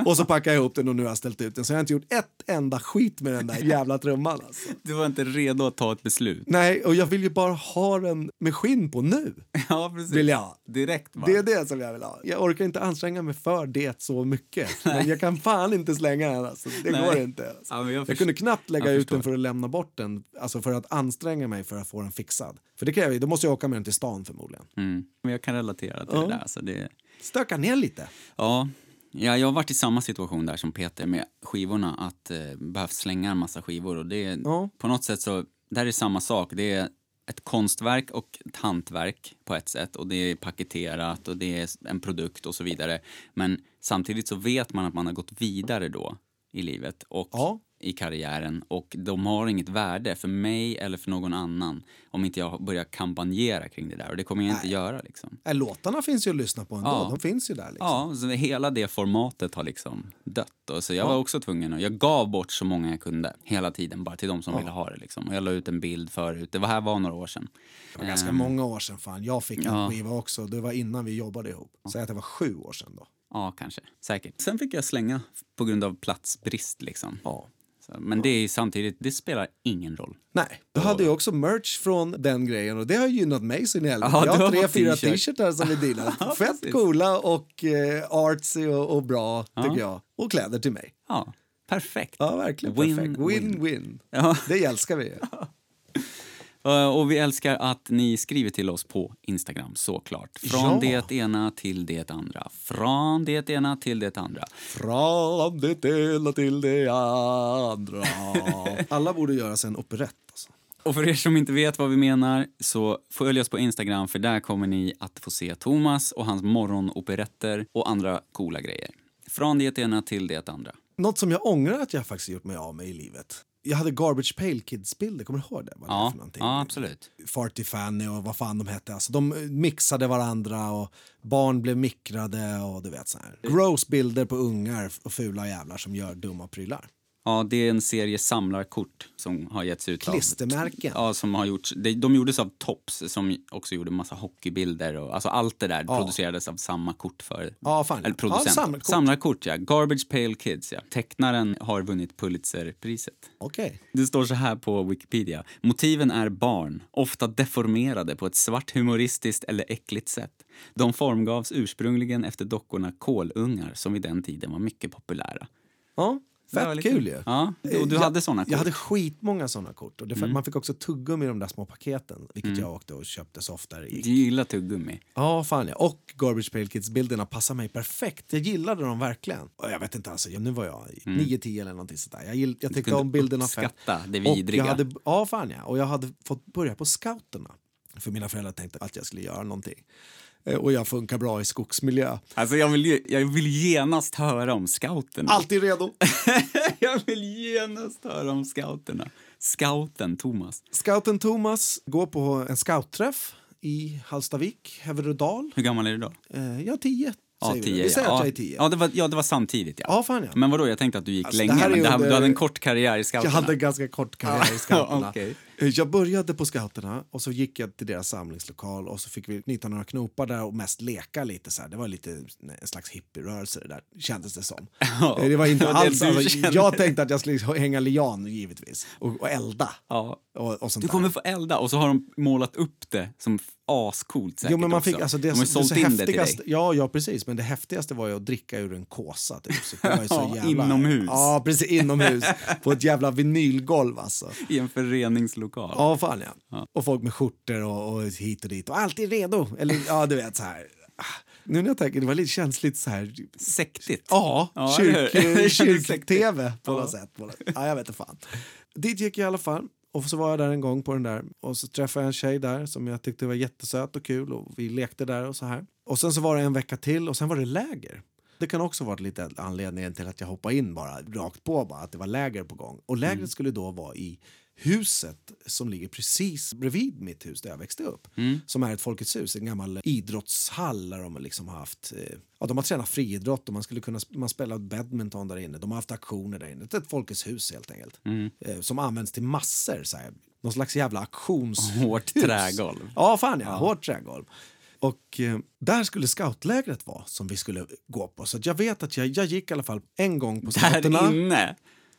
Och så packade jag ihop den och nu har jag ställt ut den. Så jag har inte gjort ett enda skit med den där jävla trumman alltså. Du var inte redo att ta ett beslut. Nej, och jag vill ju bara ha den med skinn på nu. Ja, precis. Vill jag. Direkt bara. Det är det som jag vill ha. Jag orkar inte anstränga mig för det så mycket. Men jag kan fan inte slänga den. Alltså. Det Nej. går inte. Alltså. Ja, jag jag, kunde knappt lägga jag ut förstår. den för att lämna bort den. Alltså för att anstränga mig för att få den fixad. För det kräver ju, då måste jag åka med den till stan förmodligen. Mm. Men jag kan relatera till Ja. det där. Alltså det... Stöka ner lite. Ja, ja, jag har varit i samma situation där som Peter med skivorna, att eh, behövt slänga en massa skivor. Och det är, Ja. På något sätt så, det här är samma sak. Det är ett konstverk och ett hantverk på ett sätt och det är paketerat och det är en produkt och så vidare. Men samtidigt så vet man att man har gått vidare då i livet och Ja. I karriären och de har inget värde för mig eller för någon annan om inte jag börjar kampanjera kring det där och det kommer jag inte Nej. göra liksom. Låtarna finns ju att lyssna på ändå. Ja. De finns ju där. Liksom. Ja, så hela det formatet har liksom dött. Och så jag var också tvungen att, jag gav bort så många jag kunde hela tiden bara till de som ville ha det liksom. Och jag la ut en bild förut, det var här var några år sedan. Det var ganska Ehm, många år sedan fan. Jag fick Ja. en skiva också. Det var innan vi jobbade ihop. Säg att det var sju år sedan då. Ja, kanske. Säkert. Sen fick jag slänga på grund av platsbrist liksom. Ja. Men det är samtidigt, det spelar ingen roll. Nej, du hade ju också merch från den grejen och det har gynnat mig så in i helvete. Ja, Jag har tre, fyra t-shirt. t-shirtar som vi dealar. Ja, Fett coola och eh, artsy och, och bra, tycker Ja. jag. Och kläder till mig. Ja, perfekt. Ja, verkligen Win, perfekt. Win-win. Ja. Det älskar vi. Eh, Och vi älskar att ni skriver till oss på Instagram, såklart. Från Ja. det ena till det andra. Från det ena till det andra. Från det ena till det andra. Alla borde göra sig en operett. Alltså. Och för er som inte vet vad vi menar så följ oss på Instagram för där kommer ni att få se Thomas och hans morgonoperetter och andra coola grejer. Från det ena till det andra. Något som jag ångrar att jag faktiskt gjort mig av med i livet. Jag hade Garbage Pail Kids-bilder, kommer du ihåg det? Vad det Ja, för någonting? ja absolut. Farty Fanny och vad fan de hette. Alltså, de mixade varandra och barn blev mikrade och du vet så här. Gross bilder på ungar och fula jävlar som gör dumma prylar. Ja, det är en serie samlarkort som har getts ut Klistermärken. av... Ja, som har gjorts... De, de gjordes av Tops som också gjorde massa hockeybilder och alltså allt det där producerades av samma kort för... Ja, fan, ja. Eller producent. Ja, samlarkort. Samlarkort, ja. Garbage Pail Kids, ja. Tecknaren har vunnit Pulitzerpriset. Okej. Det står så här på Wikipedia. Motiven är barn, ofta deformerade på ett svart humoristiskt eller äckligt sätt. De formgavs ursprungligen efter dockorna Kolungar som vid den tiden var mycket populära. Ja, fett lite- kul ju. Ja, och du Jag- hade såna kort. Jag hade skitmånga såna kort. Och det, Man fick också tuggummi i de där små paketen, vilket jag åkte och köpte så ofta det gick. Du gillar tuggummi. Ja, fan ja. Och Garbage Pail Kids-bilderna passar mig perfekt. Jag gillade dem verkligen. Och jag vet inte, alltså, nu var jag 9-10 eller någonting sånt där. Jag, gill, jag tyckte om bilderna fett. uppskatta det Och vidriga. Jag hade, ja, fan ja. Och jag hade fått börja på scouterna. För mina föräldrar tänkte att jag skulle göra någonting. Eh, Och jag funkar bra i skogsmiljö. Alltså jag vill, jag vill genast höra om scouterna. Alltid redo! jag vill genast höra om scouterna. Scouten Thomas. Scouten Thomas går på en scoutträff i Hallstavik, Häverödal. Hur gammal är du då? Eh, jag är tio, Ja, tio. Vi säger ja. att jag är tio. Ja, det var, ja, det var samtidigt. Ja. Ja, fan ja. Men vadå, jag tänkte att du gick Alltså, det länge, här men det här, under- du hade en kort karriär i scouterna. Jag hade en ganska kort karriär i scouterna. Okej. Eh, Jag började på scouterna och så gick jag till deras samlingslokal och så fick vi knyta några knopar där och mest leka lite så här. Det var lite en slags hippierörelse det där, kändes det som. Eh, Det var inte det det alls, alltså, jag tänkte att jag skulle hänga lian givetvis och, och elda. Ja. Och, och sånt Du där. kommer få elda och så har de målat upp det som ascoolt säkert Jo, men man också. fick, alltså det, de har det, sålt så in det till dig. ja, ja, precis. Men det häftigaste var ju att dricka ur en kåsa. Typ. Så det var ju så jävla, inomhus. Ja, precis. Inomhus. på ett jävla vinylgolv alltså. I en föreningslokal. Ja, fan ja. Och folk med skjortor och, och hit och dit. Och alltid redo. Eller ja, du vet så här. Ah, Nu när jag tänker, det var lite känsligt så här. Sektigt. Ja, Ja, kyrk, kyrk-tv på Ja. något sätt. På Ja, jag vet inte fan. Dit gick jag i alla fall. Och så var jag där en gång på den där och så träffade jag en tjej där som jag tyckte var jättesöt och kul och vi lekte där och så här. Och sen så var det en vecka till och sen var det läger. Det kan också varit lite anledningen till att jag hoppade in bara rakt på bara att det var läger på gång. Och lägret skulle då vara i huset som ligger precis bredvid mitt hus där jag växte upp. Som är ett Folkets hus, en gammal idrottshall där de liksom har haft eh, Ja, de har tränat friidrott och man skulle kunna man spelar badminton där inne. De har haft aktioner där inne. Det är ett Folkets hus helt enkelt. Eh, som används till massor. Så här. Någon slags jävla auktions... Hårt trägolv. Ja, fan ja. Hårt trägolv. Och eh, där skulle scoutlägret vara som vi skulle gå på. Så jag vet att jag, jag gick i alla fall en gång på scouterna. Där inne?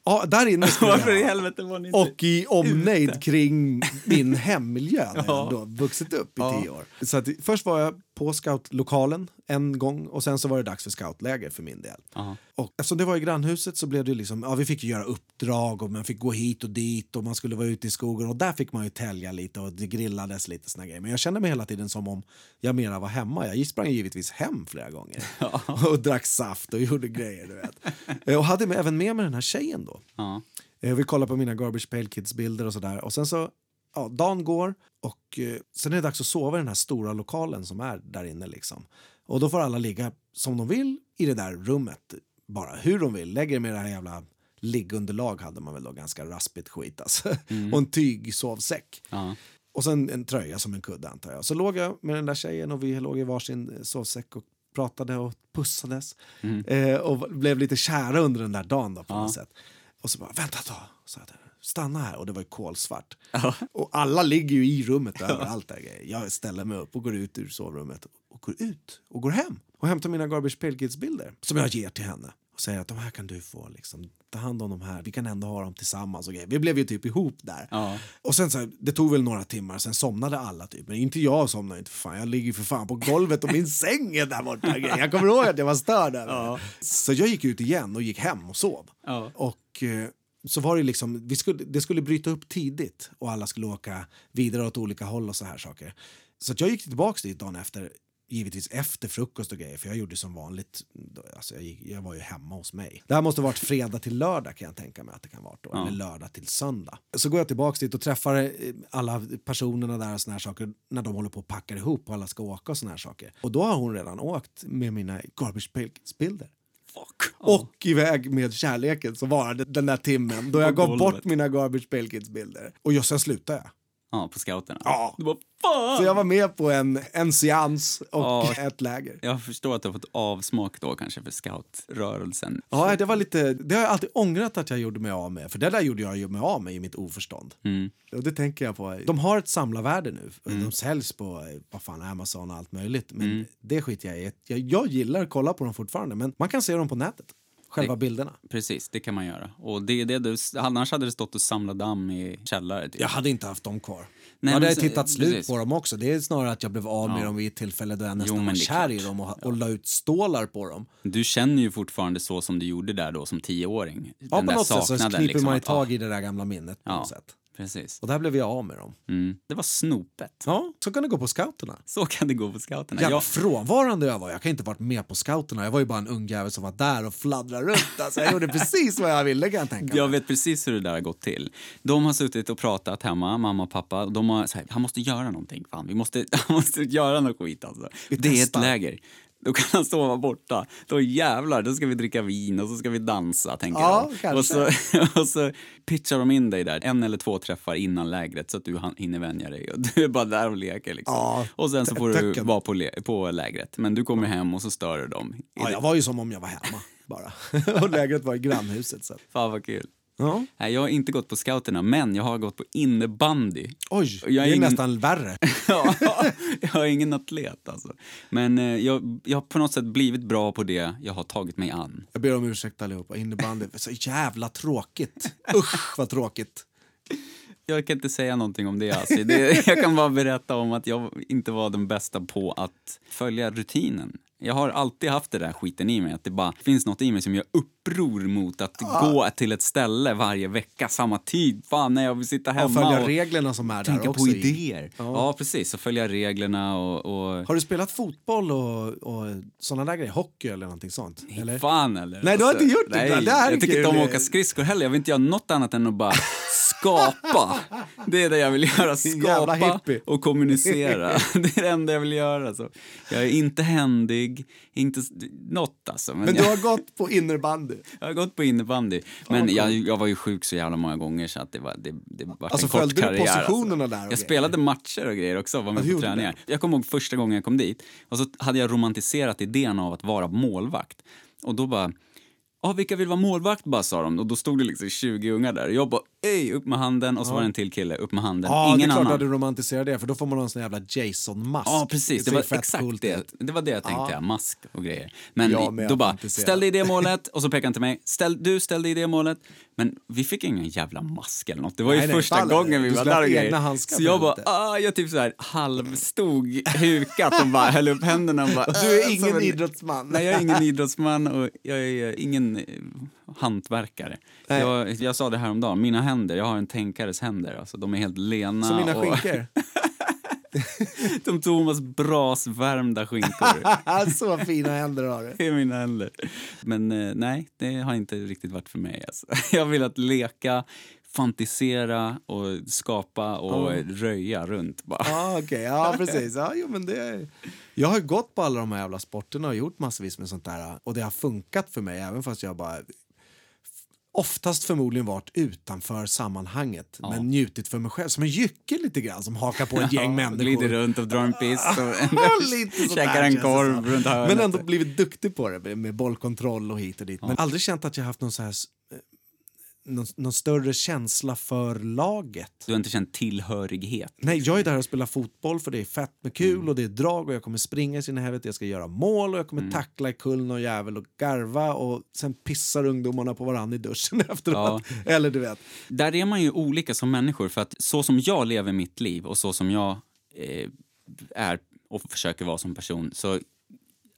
Ja, där inne Varför i helvete var ni inte Och i omnejd ute? kring min hemmiljö där Ja. jag då vuxit upp i Ja. tio år. Så att, först var jag på scoutlokalen en gång och sen så var det dags för scoutläger för min del. Ja. Och eftersom det var i grannhuset så blev det liksom, ja vi fick göra uppdrag och man fick gå hit och dit och man skulle vara ute i skogen och där fick man ju tälja lite och det grillades lite såna grejer. Men jag kände mig hela tiden som om jag mera var hemma. Jag sprang givetvis hem flera gånger och drack saft och gjorde grejer du vet. Eh, Och hade med, även med mig den här tjejen då. Ja. Eh, Vi kollar på mina Garbage Pail Kids-bilder och sådär. Och sen så, ja, dagen går och eh, sen är det dags att sova i den här stora lokalen som är där inne liksom. Och då får alla ligga som de vill i det där rummet. Bara hur de vill. Lägger med det här jävla liggunderlag hade man väl då ganska raspigt skit alltså. och en tygsovsäck. Ja. Och sen en tröja som en kudde antar jag. Så låg jag med den där tjejen och vi låg i varsin eh, sovsäck och pratade och pussades. Eh, och blev lite kära under den där dagen då på något sätt. Och så bara, vänta då, sa jag. Stanna här. Och det var ju kolsvart. Och alla ligger ju i rummet och överallt grejer. Jag ställer mig upp och går ut ur sovrummet och går ut och går hem och hämtar mina Garbage Pail Kids-bilder som jag ger till henne och säger att de här kan du få liksom, ta hand om de här, vi kan ändå ha dem tillsammans och grejer. Vi blev ju typ ihop där. Ja. Och sen så här, det tog väl några timmar, sen somnade alla typ. Men inte jag somnade inte för fan. Jag ligger för fan på golvet och min säng är där borta. grejer. Jag kommer ihåg att jag var störd det. Så jag gick ut igen och gick hem och sov. Ja. Och eh, så var det liksom, vi skulle, det skulle bryta upp tidigt och alla skulle åka vidare åt olika håll och så här saker. Så att jag gick tillbaka dit dagen efter, givetvis efter frukost och grejer, för jag gjorde som vanligt. Alltså jag, gick, jag var ju hemma hos mig. Det här måste ha varit fredag till lördag kan jag tänka mig att det kan vara då, eller lördag till söndag. Så går jag tillbaka dit och träffar eh, alla personerna där och såna här saker när de håller på och packar ihop och alla ska åka och såna här saker. Och då har hon redan åkt med mina garbage bilder. Fuck. och iväg med kärleken som varade den där timmen då jag gav bort mina Garbage Pail Kids-bilder. Och jag, sen slutade jag. Ja, på scouterna. Ja. Du bara, fan! Så jag var med på en, en seans och Ja. ett läger. Jag förstår att du har fått avsmak då kanske för scoutrörelsen. Ja, det var lite, det har jag alltid ångrat att jag gjorde mig av med. För det där gjorde jag ju mig av med i mitt oförstånd. Mm. Och det tänker jag på. De har ett samlarvärde nu. De säljs på vad fan, Amazon och allt möjligt. Men Mm. det skiter jag i. Jag, jag gillar att kolla på dem fortfarande. Men man kan se dem på nätet. Själva Det- bilderna. Precis, det kan man göra. Och det det du, annars hade det stått och samlat damm i källare. Typ. Jag hade inte haft dem kvar. Nej, jag hade så- tittat slut precis. på dem också. Det är snarare att jag blev av med Ja. dem vid ett tillfälle då jag nästan Jo, var det är kär i dem och, och la ut stålar på dem. Du känner ju fortfarande så som du gjorde där då som tioåring. Ja, på något sätt så kniper man ju att- tag i det där gamla minnet på Ja. något sätt. Precis. Och där blev jag av med dem. Mm. Det var snopet. Ja, så kan det gå på scouterna. Så kan det gå på scouterna. Jävla Jag, frånvarande jag var. Jag kan inte varit med på scouterna. Jag var ju bara en ung jävel som var där och fladdrade runt. Alltså, jag gjorde precis vad jag ville kan jag tänka jag mig. vet precis hur det där har gått till. De har suttit och pratat hemma, mamma och pappa. De har sagt han måste göra någonting. Fan, vi måste, han måste göra något skit alltså. Vi det är ett testar. läger. Då kan han sova borta. Då jävlar, då ska vi dricka vin och så ska vi dansa, tänker Ja, kanske. Och så, och så pitchar de in dig där, en eller två träffar innan lägret så att du han- hinner vänja dig. Och du är bara där och leker liksom. Ja, och sen så får du vara på, på lägret. Men du kommer hem och så stör du dem. Ja, jag var ju som om jag var hemma bara. och lägret var i grannhuset. Så. Fan vad kul. Ja. Nej, jag har inte gått på scouterna, men jag har gått på innebandy. Oj, Jag är det är ingen- nästan värre. Ja, jag är ingen atlet alltså. Men eh, jag, jag har på något sätt blivit bra på det jag har tagit mig an. Jag ber om ursäkt allihopa. Innebandy, så jävla tråkigt. Usch vad tråkigt. Jag kan inte säga någonting om det. Alltså. det jag kan bara berätta om att jag inte var den bästa på att följa rutinen. Jag har alltid haft det där skiten i mig, att det bara finns något i mig som gör uppror mot att gå till ett ställe varje vecka, samma tid. Fan, när jag vill sitta Och hemma följa och reglerna som är där tänka också. på idéer. Ja. precis. Och följa reglerna och... och... Har du spelat fotboll och, och såna där grejer? Hockey eller någonting sånt? Eller? Fan eller? Nej, du har inte gjort det. Nej, Det jag tycker inte om att åka skridskor heller. Jag vill inte göra något annat än att bara skapa. Det är det jag vill göra. Skapa och kommunicera. Det är det enda jag vill göra. Så. Jag är inte händig, inte något alltså. Men, Men du jag, har gått på innebandy? jag har gått på innebandy. Men jag, jag var ju sjuk så jävla många gånger så att det var, det, det var Alltså, en kort följde du karriär. positionerna alltså. där Jag grejer? spelade matcher och grejer också, var med på träningar. Jag kommer ihåg första gången jag kom dit och så hade jag romantiserat idén av att vara målvakt. Och då bara, ja vilka vill vara målvakt bara sa de. Och då stod det liksom 20 ungar där. Jag bara, ej, upp med handen och så var det en till kille, upp med handen. Ja, Ingen det är klart annan. att du romantiserar det för då får man en sån jävla Jason-mask. Ja, precis. Det ser var exakt det. ut. Det var det jag tänkte, Ja. mask och grejer. Men Jag då jag bara, ställ dig i det målet och så pekade han till mig. Ställ, du ställde i det målet. Men vi fick ingen jävla mask eller något. Det var ju Nej, nej, första fan, gången vi var där och grejer. Så jag bara, ah, jag typ så här halvstod hukat och bara höll upp händerna och bara, Du är "Äh", ingen idrottsman. Nej, jag är ingen idrottsman och jag är ingen eh, hantverkare. Nej. Jag, jag sa det här om dagen. mina händer, jag har en tänkares händer. Alltså, de är helt lena. Som mina och, skinkor. De Thomas brasvärmda skinkor. så fina händer har du. Det är mina händer. Men eh, nej, det har inte riktigt varit för mig. Alltså. Jag vill att leka, fantisera och skapa och röja runt bara. Ja, okej. Ja, precis. Ja, jo, men det. Jag har gått på alla de här jävla sporterna och gjort massvis med sånt där. Och det har funkat för mig, även fast jag bara oftast förmodligen varit utanför sammanhanget men njutit för mig själv. Som en jycke lite grann som hakar på ett gäng människor. Glider runt och drar en piss och käkar en korv runt hörnet. Men ändå blivit duktig på det med bollkontroll och hit och dit. Men aldrig känt att jag haft någon, så här, någon, någon större känsla för laget. Du har inte känt tillhörighet. Nej, jag är där och spelar fotboll för det är fett med kul och det är drag och jag kommer springa i sin helvete, jag ska göra mål och jag kommer tackla i kull någon jävel och garva och sen pissar ungdomarna på varandra i duschen efteråt. Eller du vet. Där är man ju olika som människor för att så som jag lever mitt liv och så som jag eh, är och försöker vara som person så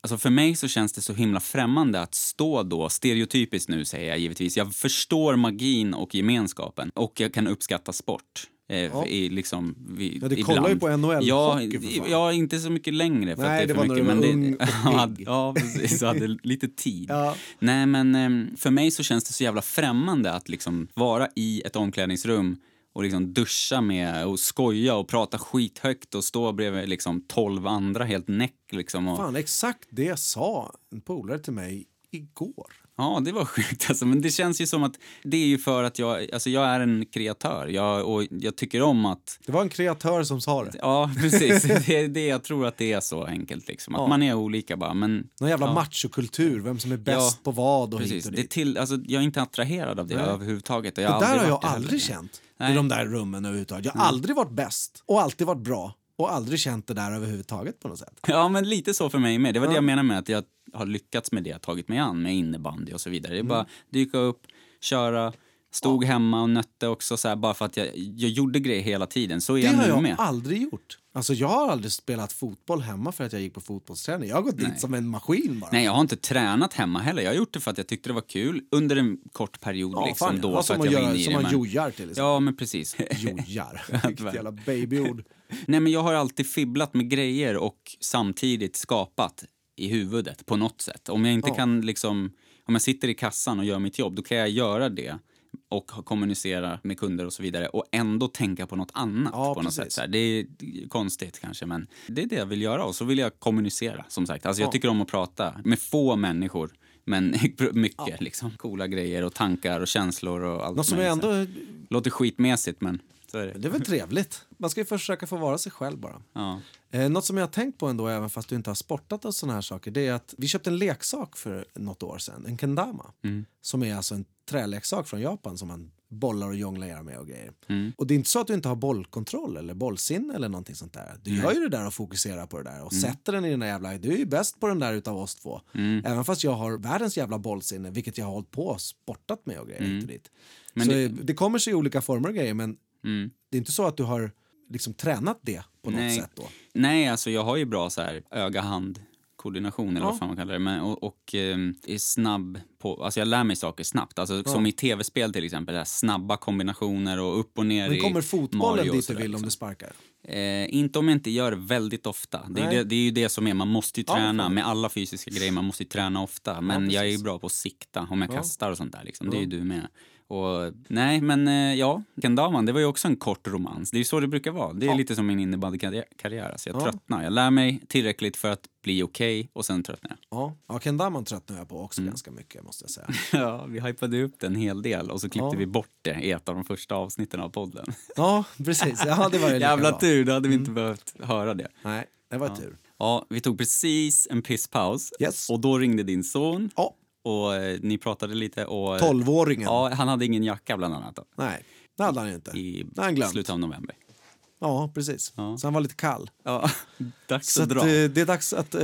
Alltså för mig så känns det så himla främmande att stå då, stereotypiskt nu säger jag givetvis, jag förstår magin och gemenskapen och jag kan uppskatta sport. Eh, Ja. i, liksom, vi, Ja, du ibland. kollar ju på NHL ja, ja, inte så mycket längre för Nej, det det var när mycket. du var ung det, och ja, pigg. ja, precis, så hade lite tid. Ja. Nej, men em, för mig så känns det så jävla främmande att liksom vara i ett omklädningsrum och liksom duscha med och skoja och prata skithögt och stå bredvid liksom 12 andra helt näck liksom. Och, Fan, exakt det sa en polare till mig igår. Ja, det var sjukt alltså. Men det känns ju som att det är ju för att jag, alltså jag är en kreatör. Jag, och jag tycker om att Det var en kreatör som sa det. Ja, precis. Det det jag tror att det är så enkelt. Liksom. Att Ja. man är olika bara. Men Någon jävla Ja. machokultur, vem som är bäst Ja, på vad och precis. och Det till, alltså, jag är inte attraherad av det Nej. överhuvudtaget. Det där har jag det aldrig känt Nej. Mm. i de där rummen överhuvudtaget. Jag har aldrig varit bäst och alltid varit bra och aldrig känt det där överhuvudtaget på något sätt. Ja, men lite så för mig med. Det var det Ja. jag menar med att jag har lyckats med det jag tagit mig an med innebandy och så vidare. Det är Mm. bara dyka upp, köra, stod hemma och nötte också så här, bara för att jag, jag gjorde grejer hela tiden. Så är Det jag har jag med. aldrig gjort. Alltså jag har aldrig spelat fotboll hemma för att jag gick på fotbollsträning. Jag har gått dit som en maskin bara. Nej, jag har inte tränat hemma heller. Jag har gjort det för att jag tyckte det var kul under en kort period. ja, liksom, fan, då, ja, för som att jag var gör, inne i som det. man jojar till. Liksom. Ja, men precis. Jojar. Vilket jävla babyord. Nej, men jag har alltid fibblat med grejer och samtidigt skapat i huvudet på något sätt. Om jag inte Ja. kan liksom, om jag sitter i kassan och gör mitt jobb, då kan jag göra det och kommunicera med kunder och så vidare och ändå tänka på något annat Ja, på något precis. sätt. Det är konstigt kanske, men det är det jag vill göra och så vill jag kommunicera som sagt. Alltså jag Ja. tycker om att prata med få människor, men mycket liksom. Coola grejer och tankar och känslor och allt Något som är ändå... Låter skitmässigt, men så är det. Det är väl trevligt. Man ska ju försöka få vara sig själv bara. Ja. Eh, något som jag har tänkt på ändå, även fast du inte har sportat och såna här saker, det är att vi köpte en leksak för något år sedan, en kendama. Mm. Som är alltså en träleksak från Japan som man bollar och jonglerar med och grejer. Mm. Och det är inte så att du inte har bollkontroll eller bollsinne eller någonting sånt där. Du gör ju det där och fokuserar på det där Mm. och sätter den i den där jävla... Du är ju bäst på den där utav oss två. Mm. Även fast jag har världens jävla bollsinne, vilket jag har hållit på och sportat med och grejer och dit. Mm. Men så det- det... det kommer sig i olika former och grejer, men Mm. det är inte så att du har liksom tränat det på något Nej. sätt då. Nej, alltså jag har ju bra så här öga-hand-koordination eller Ja. vad fan man kallar det. Men, och och ehm, är snabb på, alltså jag lär mig saker snabbt. Alltså som i tv-spel till exempel, här snabba kombinationer och upp och ner Men kommer fotbollen Mario dit du vill om liksom. du sparkar? Eh, inte om jag inte gör det väldigt ofta. Det är, det, det är ju det som är, man måste ju Ja, träna fan. med alla fysiska grejer, man måste ju träna ofta. Men jag är ju bra på att sikta om jag Ja. kastar och sånt där liksom. Det är Ja. ju du med. Och, nej, men eh, ja, Kendaman, det var ju också en kort romans. Det är ju så det brukar vara. Det är Ja. lite som min innebandykarriär. Alltså jag Ja. tröttnar. Jag lär mig tillräckligt för att bli okej och sen tröttnar jag. Ja, ja Kendaman tröttnar jag på också Mm. ganska mycket måste jag säga. Ja, vi hypade upp det en hel del och så klippte Ja. vi bort det i ett av de första avsnitten av podden. Ja, precis. Ja, det var lika Jävla bra. tur, då hade vi inte behövt höra det. Nej, det var tur. Ja, vi tog precis en pisspaus Yes. och då ringde din son Ja, och eh, ni pratade lite och... tolvåringen. Ja, han hade ingen jacka bland annat då, Nej, det hade han ju inte. i han glömt. slutet av november. Ja, precis. Ja. Så han var lite kall. Ja, dags Så att att, dra. eh, det är dags att, eh,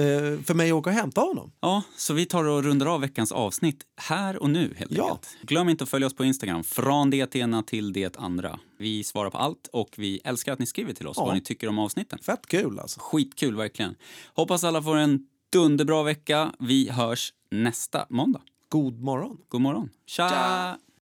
för mig att åka och hämta honom. Ja, så vi tar och rundar av veckans avsnitt här och nu helt Ja. enkelt. Glöm inte att följa oss på Instagram, från det ena till det andra. Vi svarar på allt och vi älskar att ni skriver till oss Ja. vad ni tycker om avsnitten. Fett kul alltså. Skitkul verkligen. Hoppas alla får en dunderbra vecka. Vi hörs nästa måndag. God morgon. God morgon. Tja! Tja!